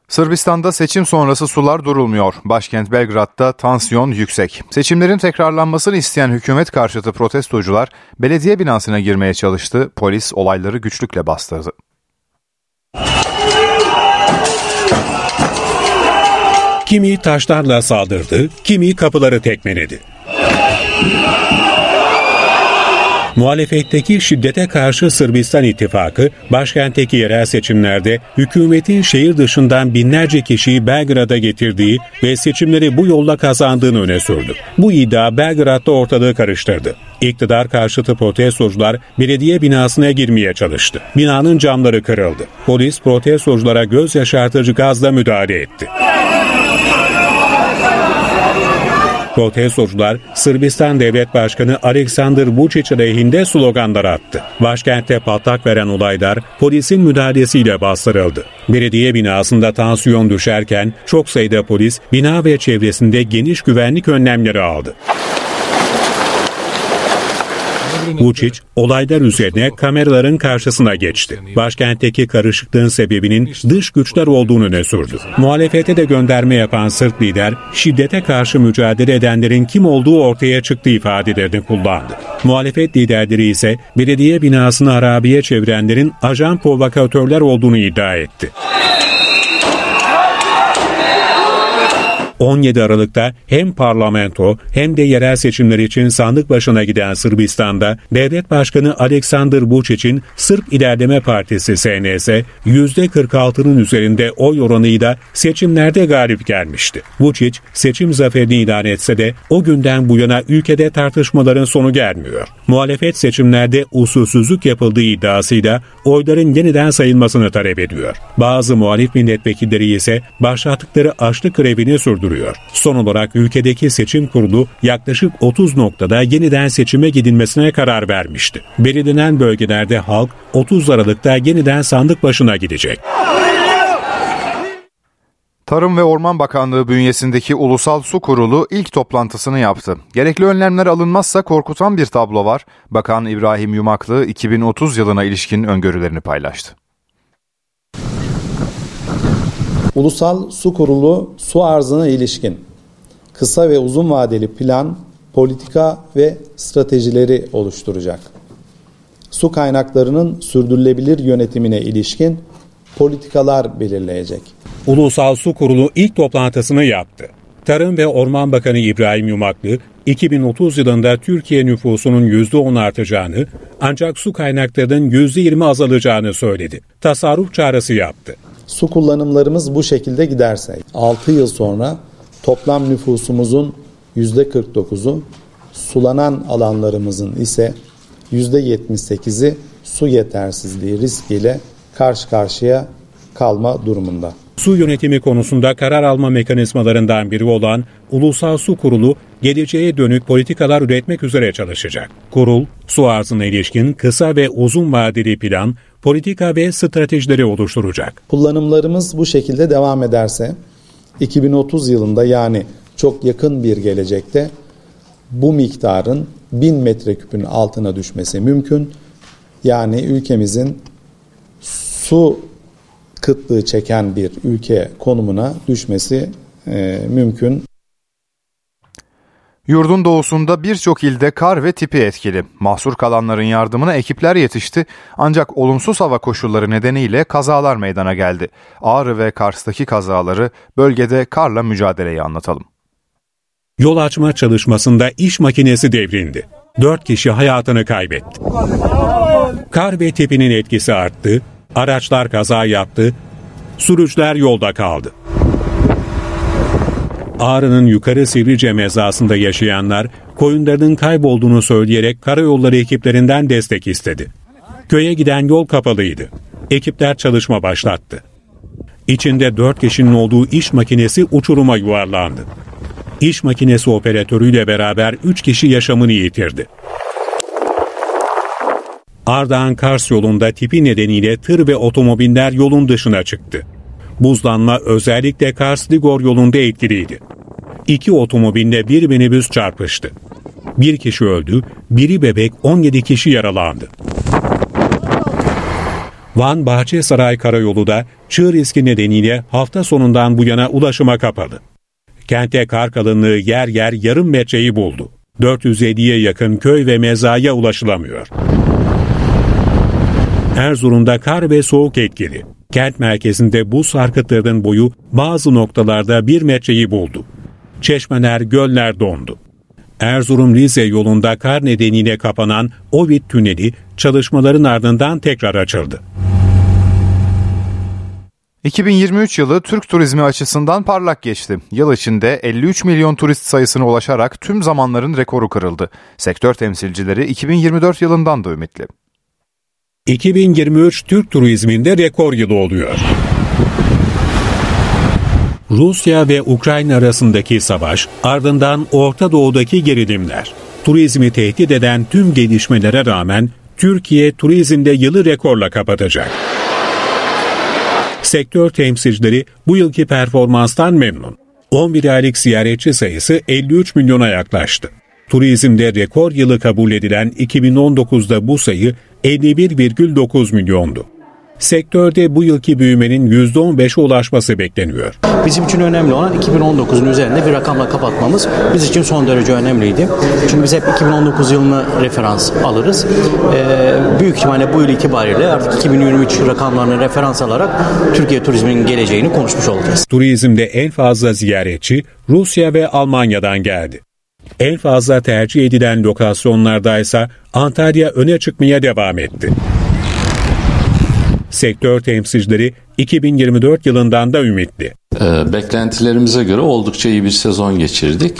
Sırbistan'da seçim sonrası sular durulmuyor. Başkent Belgrad'da tansiyon yüksek. Seçimlerin tekrarlanmasını isteyen hükümet karşıtı protestocular belediye binasına girmeye çalıştı. Polis olayları güçlükle bastırdı. Kimi taşlarla saldırdı, kimi kapıları tekmeledi. Muhalefetteki şiddete karşı Sırbistan ittifakı başkentteki yerel seçimlerde hükümetin şehir dışından binlerce kişiyi Belgrad'a getirdiği ve seçimleri bu yolla kazandığını öne sürdü. Bu iddia Belgrad'da ortalığı karıştırdı. İktidar karşıtı protestocular belediye binasına girmeye çalıştı. Binanın camları kırıldı. Polis protestoculara göz yaşartıcı gazla müdahale etti. Protestocular Sırbistan Devlet Başkanı Aleksandr Vučić aleyhinde sloganlar attı. Başkentte patlak veren olaylar polisin müdahalesiyle bastırıldı. Belediye binasında tansiyon düşerken çok sayıda polis bina ve çevresinde geniş güvenlik önlemleri aldı. Vučić olaylar üzerine kameraların karşısına geçti. Başkentteki karışıklığın sebebinin dış güçler olduğunu öne sürdü. Muhalefete de gönderme yapan Sırp lider şiddete karşı mücadele edenlerin kim olduğu ortaya çıktı ifadelerini kullandı. Muhalefet liderleri ise belediye binasını harabiye çevirenlerin ajan provokatörler olduğunu iddia etti. 17 Aralık'ta hem parlamento hem de yerel seçimler için sandık başına giden Sırbistan'da devlet başkanı Aleksandr Vučić'in Sırp İlerleme Partisi SNS %46'nın üzerinde oy oranıyla seçimlerde galip gelmişti. Vučić seçim zaferini ilan etse de o günden bu yana ülkede tartışmaların sonu gelmiyor. Muhalefet seçimlerde usulsüzlük yapıldığı iddiasıyla oyların yeniden sayılmasını talep ediyor. Bazı muhalif milletvekilleri ise başlattıkları açlık grevini sürdürüyor duruyor. Son olarak ülkedeki seçim kurulu yaklaşık 30 noktada yeniden seçime gidilmesine karar vermişti. Belirlenen bölgelerde halk 30 Aralık'ta yeniden sandık başına gidecek. Tarım ve Orman Bakanlığı bünyesindeki Ulusal Su Kurulu ilk toplantısını yaptı. Gerekli önlemler alınmazsa korkutan bir tablo var. Bakan İbrahim Yumaklı 2030 yılına ilişkin öngörülerini paylaştı. Ulusal Su Kurulu su arzına ilişkin kısa ve uzun vadeli plan, politika ve stratejileri oluşturacak. Su kaynaklarının sürdürülebilir yönetimine ilişkin politikalar belirleyecek. Ulusal Su Kurulu ilk toplantısını yaptı. Tarım ve Orman Bakanı İbrahim Yumaklı 2030 yılında Türkiye nüfusunun %10 artacağını ancak su kaynaklarının %20 azalacağını söyledi. Tasarruf çağrısı yaptı. Su kullanımlarımız bu şekilde giderse 6 yıl sonra toplam nüfusumuzun %49'u sulanan alanlarımızın ise %78'i su yetersizliği riskiyle karşı karşıya kalma durumunda. Su yönetimi konusunda karar alma mekanizmalarından biri olan Ulusal Su Kurulu geleceğe dönük politikalar üretmek üzere çalışacak. Kurul, su arzına ilişkin kısa ve uzun vadeli plan, politika ve stratejileri oluşturacak. Kullanımlarımız bu şekilde devam ederse 2030 yılında yani çok yakın bir gelecekte bu miktarın 1000 metreküpün altına düşmesi mümkün. Yani ülkemizin su kıtlığı çeken bir ülke konumuna düşmesi e, mümkün. Yurdun doğusunda birçok ilde kar ve tipi etkili. Mahsur kalanların yardımına ekipler yetişti ancak olumsuz hava koşulları nedeniyle kazalar meydana geldi. Ağrı ve Kars'taki kazaları bölgede karla mücadeleyi anlatalım. Yol açma çalışmasında iş makinesi devrildi. Dört kişi hayatını kaybetti. Kar ve tipinin etkisi arttı, araçlar kaza yaptı, sürücüler yolda kaldı. Ağrı'nın yukarı Sivrice mezasında yaşayanlar koyunlarının kaybolduğunu söyleyerek karayolları ekiplerinden destek istedi. Köye giden yol kapalıydı. Ekipler çalışma başlattı. İçinde dört kişinin olduğu iş makinesi uçuruma yuvarlandı. İş makinesi operatörüyle beraber üç kişi yaşamını yitirdi. Ardahan Kars yolunda tipi nedeniyle tır ve otomobiller yolun dışına çıktı. Buzlanma özellikle Kars-Ligor yolunda etkiliydi. İki otomobille bir minibüs çarpıştı. Bir kişi öldü, biri bebek 17 kişi yaralandı. Van Bahçesaray Karayolu da çığ riski nedeniyle hafta sonundan bu yana ulaşıma kapalı. Kente kar kalınlığı yer yer yarım metreyi buldu. 450'ye yakın köy ve mezaya ulaşılamıyor. Erzurum'da kar ve soğuk etkili. Kent merkezinde buz sarkıtlarının boyu bazı noktalarda bir metreyi buldu. Çeşmeler, göller dondu. Erzurum-Rize yolunda kar nedeniyle kapanan Ovid Tüneli çalışmaların ardından tekrar açıldı. 2023 yılı Türk turizmi açısından parlak geçti. Yıl içinde 53 milyon turist sayısına ulaşarak tüm zamanların rekoru kırıldı. Sektör temsilcileri 2024 yılından da ümitli. 2023 Türk turizminde rekor yılı oluyor. Rusya ve Ukrayna arasındaki savaş, ardından Orta Doğu'daki gerilimler, turizmi tehdit eden tüm gelişmelere rağmen Türkiye turizmde yılı rekorla kapatacak. Sektör temsilcileri bu yılki performanstan memnun. 11 aylık ziyaretçi sayısı 53 milyona yaklaştı. Turizmde rekor yılı kabul edilen 2019'da bu sayı 51,9 milyondu. Sektörde bu yılki büyümenin %15'e ulaşması bekleniyor. Bizim için önemli olan 2019'un üzerinde bir rakamla kapatmamız biz için son derece önemliydi. Çünkü biz hep 2019 yılını referans alırız. Ee, büyük ihtimalle bu yıl itibariyle artık 2023 rakamlarını referans alarak Türkiye turizminin geleceğini konuşmuş olacağız. Turizmde en fazla ziyaretçi Rusya ve Almanya'dan geldi. En fazla tercih edilen lokasyonlarda ise Antalya öne çıkmaya devam etti. Sektör temsilcileri 2024 yılından da ümitli. Ee, beklentilerimize göre oldukça iyi bir sezon geçirdik.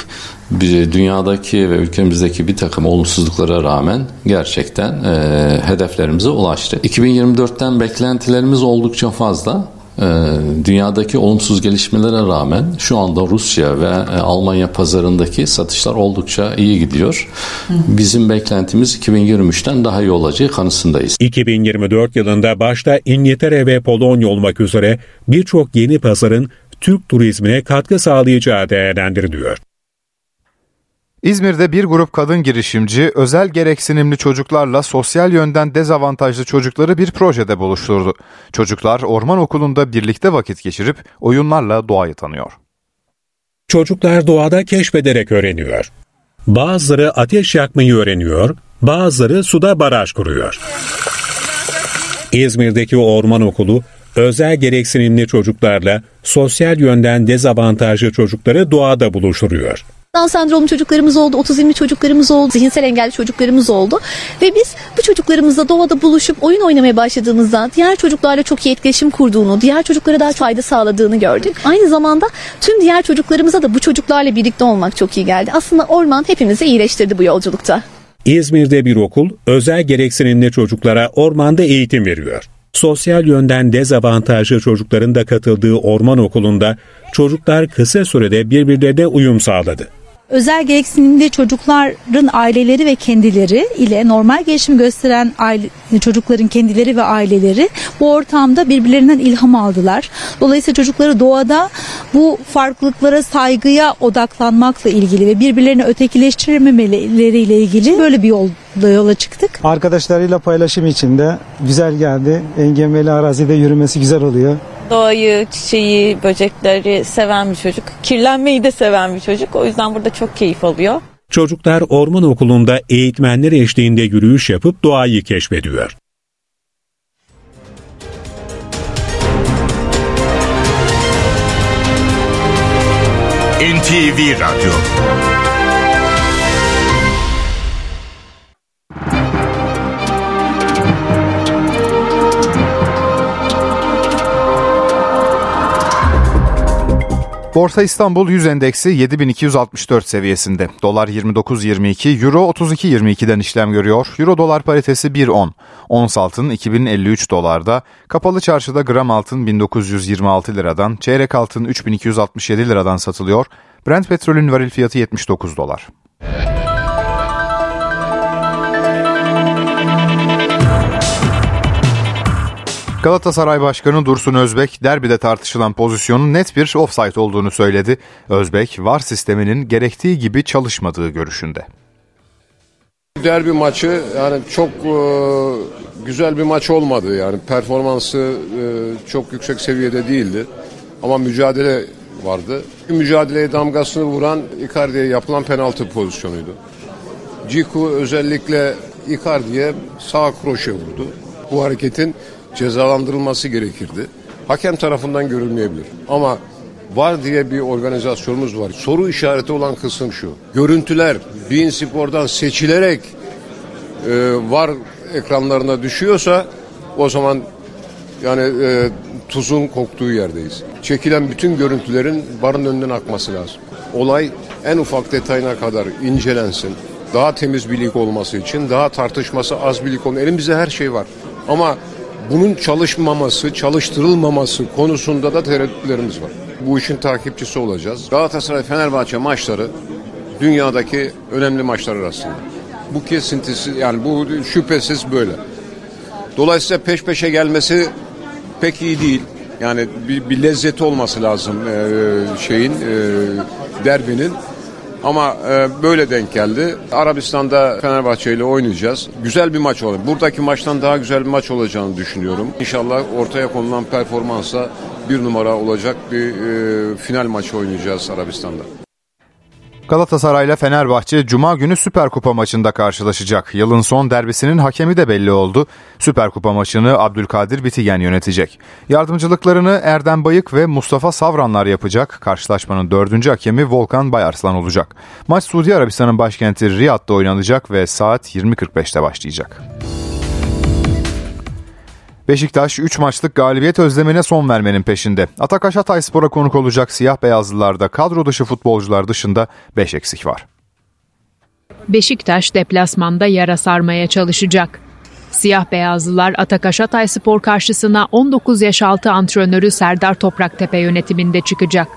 Dünyadaki ve ülkemizdeki bir takım olumsuzluklara rağmen gerçekten e, hedeflerimize ulaştık. 2024'ten beklentilerimiz oldukça fazla. Ee, dünyadaki olumsuz gelişmelere rağmen şu anda Rusya ve e, Almanya pazarındaki satışlar oldukça iyi gidiyor. Bizim beklentimiz 2023'ten daha iyi olacağı kanısındayız. 2024 yılında başta İngiltere ve Polonya olmak üzere birçok yeni pazarın Türk turizmine katkı sağlayacağı değerlendiriliyor. İzmir'de bir grup kadın girişimci özel gereksinimli çocuklarla sosyal yönden dezavantajlı çocukları bir projede buluşturdu. Çocuklar orman okulunda birlikte vakit geçirip oyunlarla doğayı tanıyor. Çocuklar doğada keşfederek öğreniyor. Bazıları ateş yakmayı öğreniyor, bazıları suda baraj kuruyor. İzmir'deki orman okulu özel gereksinimli çocuklarla sosyal yönden dezavantajlı çocukları doğada buluşturuyor. Down sendromlu çocuklarımız oldu, otizmli çocuklarımız oldu, zihinsel engelli çocuklarımız oldu. Ve biz bu çocuklarımızla doğada buluşup oyun oynamaya başladığımızda diğer çocuklarla çok iyi etkileşim kurduğunu, diğer çocuklara daha fayda sağladığını gördük. Aynı zamanda tüm diğer çocuklarımıza da bu çocuklarla birlikte olmak çok iyi geldi. Aslında orman hepimizi iyileştirdi bu yolculukta. İzmir'de bir okul özel gereksinimli çocuklara ormanda eğitim veriyor. Sosyal yönden dezavantajlı çocukların da katıldığı orman okulunda çocuklar kısa sürede birbirlerine uyum sağladı özel gereksinimli çocukların aileleri ve kendileri ile normal gelişim gösteren aile, çocukların kendileri ve aileleri bu ortamda birbirlerinden ilham aldılar. Dolayısıyla çocukları doğada bu farklılıklara saygıya odaklanmakla ilgili ve birbirlerini ötekileştirmemeleriyle ilgili böyle bir yol yola çıktık. Arkadaşlarıyla paylaşım içinde güzel geldi. Engebeli arazide yürümesi güzel oluyor doğayı, çiçeği, böcekleri seven bir çocuk. Kirlenmeyi de seven bir çocuk. O yüzden burada çok keyif alıyor. Çocuklar orman okulunda eğitmenler eşliğinde yürüyüş yapıp doğayı keşfediyor. NTV Radyo Borsa İstanbul 100 endeksi 7264 seviyesinde. Dolar 29.22, Euro 32.22'den işlem görüyor. Euro dolar paritesi 1.10. Ons altın 2053 dolarda. Kapalı çarşıda gram altın 1926 liradan, çeyrek altın 3267 liradan satılıyor. Brent petrolün varil fiyatı 79 dolar. Galatasaray Başkanı Dursun Özbek derbide tartışılan pozisyonun net bir offside olduğunu söyledi. Özbek VAR sisteminin gerektiği gibi çalışmadığı görüşünde. Derbi maçı yani çok e, güzel bir maç olmadı yani performansı e, çok yüksek seviyede değildi ama mücadele vardı. Mücadeleye damgasını vuran Icardi'ye yapılan penaltı pozisyonuydu. Ciku özellikle Icardi'ye sağ kroşe vurdu. Bu hareketin cezalandırılması gerekirdi. Hakem tarafından görülmeyebilir. Ama var diye bir organizasyonumuz var. Soru işareti olan kısım şu. Görüntüler Bein Spor'dan seçilerek e, var ekranlarına düşüyorsa o zaman yani e, tuzun koktuğu yerdeyiz. Çekilen bütün görüntülerin barın önünden akması lazım. Olay en ufak detayına kadar incelensin. Daha temiz bir lig olması için, daha tartışması az bir lig olması. Elimizde her şey var. Ama bunun çalışmaması, çalıştırılmaması konusunda da tereddütlerimiz var. Bu işin takipçisi olacağız. Galatasaray-Fenerbahçe maçları dünyadaki önemli maçlar arasında. Bu kesintisi yani bu şüphesiz böyle. Dolayısıyla peş peşe gelmesi pek iyi değil. Yani bir, bir lezzeti olması lazım e, şeyin e, derbinin. Ama e, böyle denk geldi. Arabistan'da Fenerbahçe ile oynayacağız. Güzel bir maç olur. Buradaki maçtan daha güzel bir maç olacağını düşünüyorum. İnşallah ortaya konulan performansla bir numara olacak bir e, final maçı oynayacağız Arabistan'da. Galatasaray ile Fenerbahçe Cuma günü Süper Kupa maçında karşılaşacak. Yılın son derbisinin hakemi de belli oldu. Süper Kupa maçını Abdülkadir Bitigen yönetecek. Yardımcılıklarını Erdem Bayık ve Mustafa Savranlar yapacak. Karşılaşmanın dördüncü hakemi Volkan Bayarslan olacak. Maç Suudi Arabistan'ın başkenti Riyad'da oynanacak ve saat 20.45'te başlayacak. Beşiktaş 3 maçlık galibiyet özlemine son vermenin peşinde. Atakaş Hatayspor'a konuk olacak siyah beyazlılarda kadro dışı futbolcular dışında 5 eksik var. Beşiktaş deplasmanda yara sarmaya çalışacak. Siyah beyazlılar Atakaş Hatayspor karşısına 19 yaş altı antrenörü Serdar Topraktepe yönetiminde çıkacak.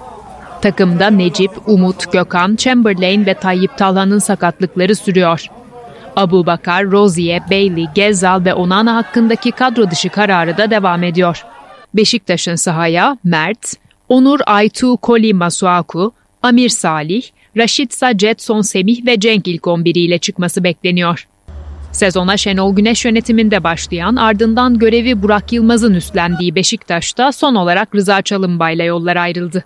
Takımda Necip, Umut, Gökhan, Chamberlain ve Tayyip Talhan'ın sakatlıkları sürüyor. Abu Bakar, Rozier, Bailey, Gezal ve Onana hakkındaki kadro dışı kararı da devam ediyor. Beşiktaş'ın sahaya Mert, Onur Aytu Koli Masuaku, Amir Salih, Raşitsa Jetson Semih ve Cenk ilk 11 ile çıkması bekleniyor. Sezona Şenol Güneş yönetiminde başlayan ardından görevi Burak Yılmaz'ın üstlendiği Beşiktaş'ta son olarak Rıza Çalınbay'la yollar ayrıldı.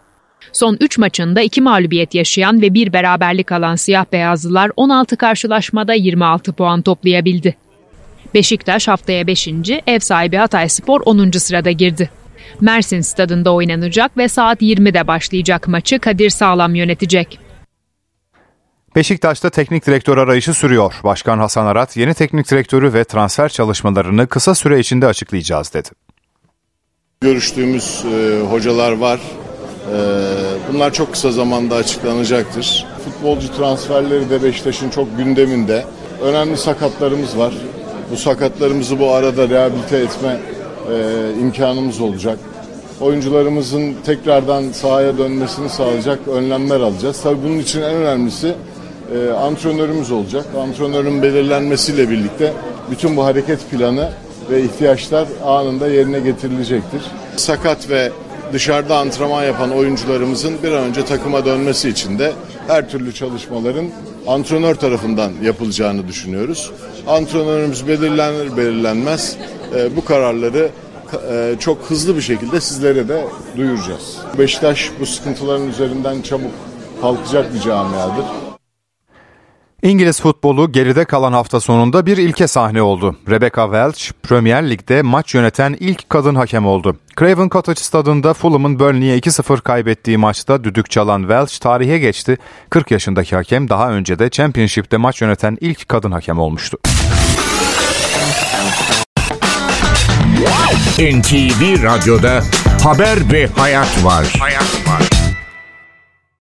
Son 3 maçında 2 mağlubiyet yaşayan ve bir beraberlik alan siyah beyazlılar 16 karşılaşmada 26 puan toplayabildi. Beşiktaş haftaya 5. ev sahibi Hatayspor 10. sırada girdi. Mersin stadında oynanacak ve saat 20'de başlayacak maçı Kadir Sağlam yönetecek. Beşiktaş'ta teknik direktör arayışı sürüyor. Başkan Hasan Arat yeni teknik direktörü ve transfer çalışmalarını kısa süre içinde açıklayacağız dedi. Görüştüğümüz e, hocalar var. E, bunlar çok kısa zamanda açıklanacaktır. Futbolcu transferleri de Beşiktaş'ın çok gündeminde. Önemli sakatlarımız var. Bu sakatlarımızı bu arada rehabilite etme e, imkanımız olacak. Oyuncularımızın tekrardan sahaya dönmesini sağlayacak önlemler alacağız. Tabii bunun için en önemlisi e, antrenörümüz olacak. Antrenörün belirlenmesiyle birlikte bütün bu hareket planı ve ihtiyaçlar anında yerine getirilecektir. Sakat ve dışarıda antrenman yapan oyuncularımızın bir an önce takıma dönmesi için de her türlü çalışmaların antrenör tarafından yapılacağını düşünüyoruz. Antrenörümüz belirlenir belirlenmez e, bu kararları e, çok hızlı bir şekilde sizlere de duyuracağız. Beşiktaş bu sıkıntıların üzerinden çabuk kalkacak bir camiadır. İngiliz futbolu geride kalan hafta sonunda bir ilke sahne oldu. Rebecca Welch, Premier Lig'de maç yöneten ilk kadın hakem oldu. Craven Cottage stadında Fulham'ın Burnley'e 2-0 kaybettiği maçta düdük çalan Welch tarihe geçti. 40 yaşındaki hakem daha önce de Championship'te maç yöneten ilk kadın hakem olmuştu. NTV Radyo'da Haber ve Hayat var. Hayat var.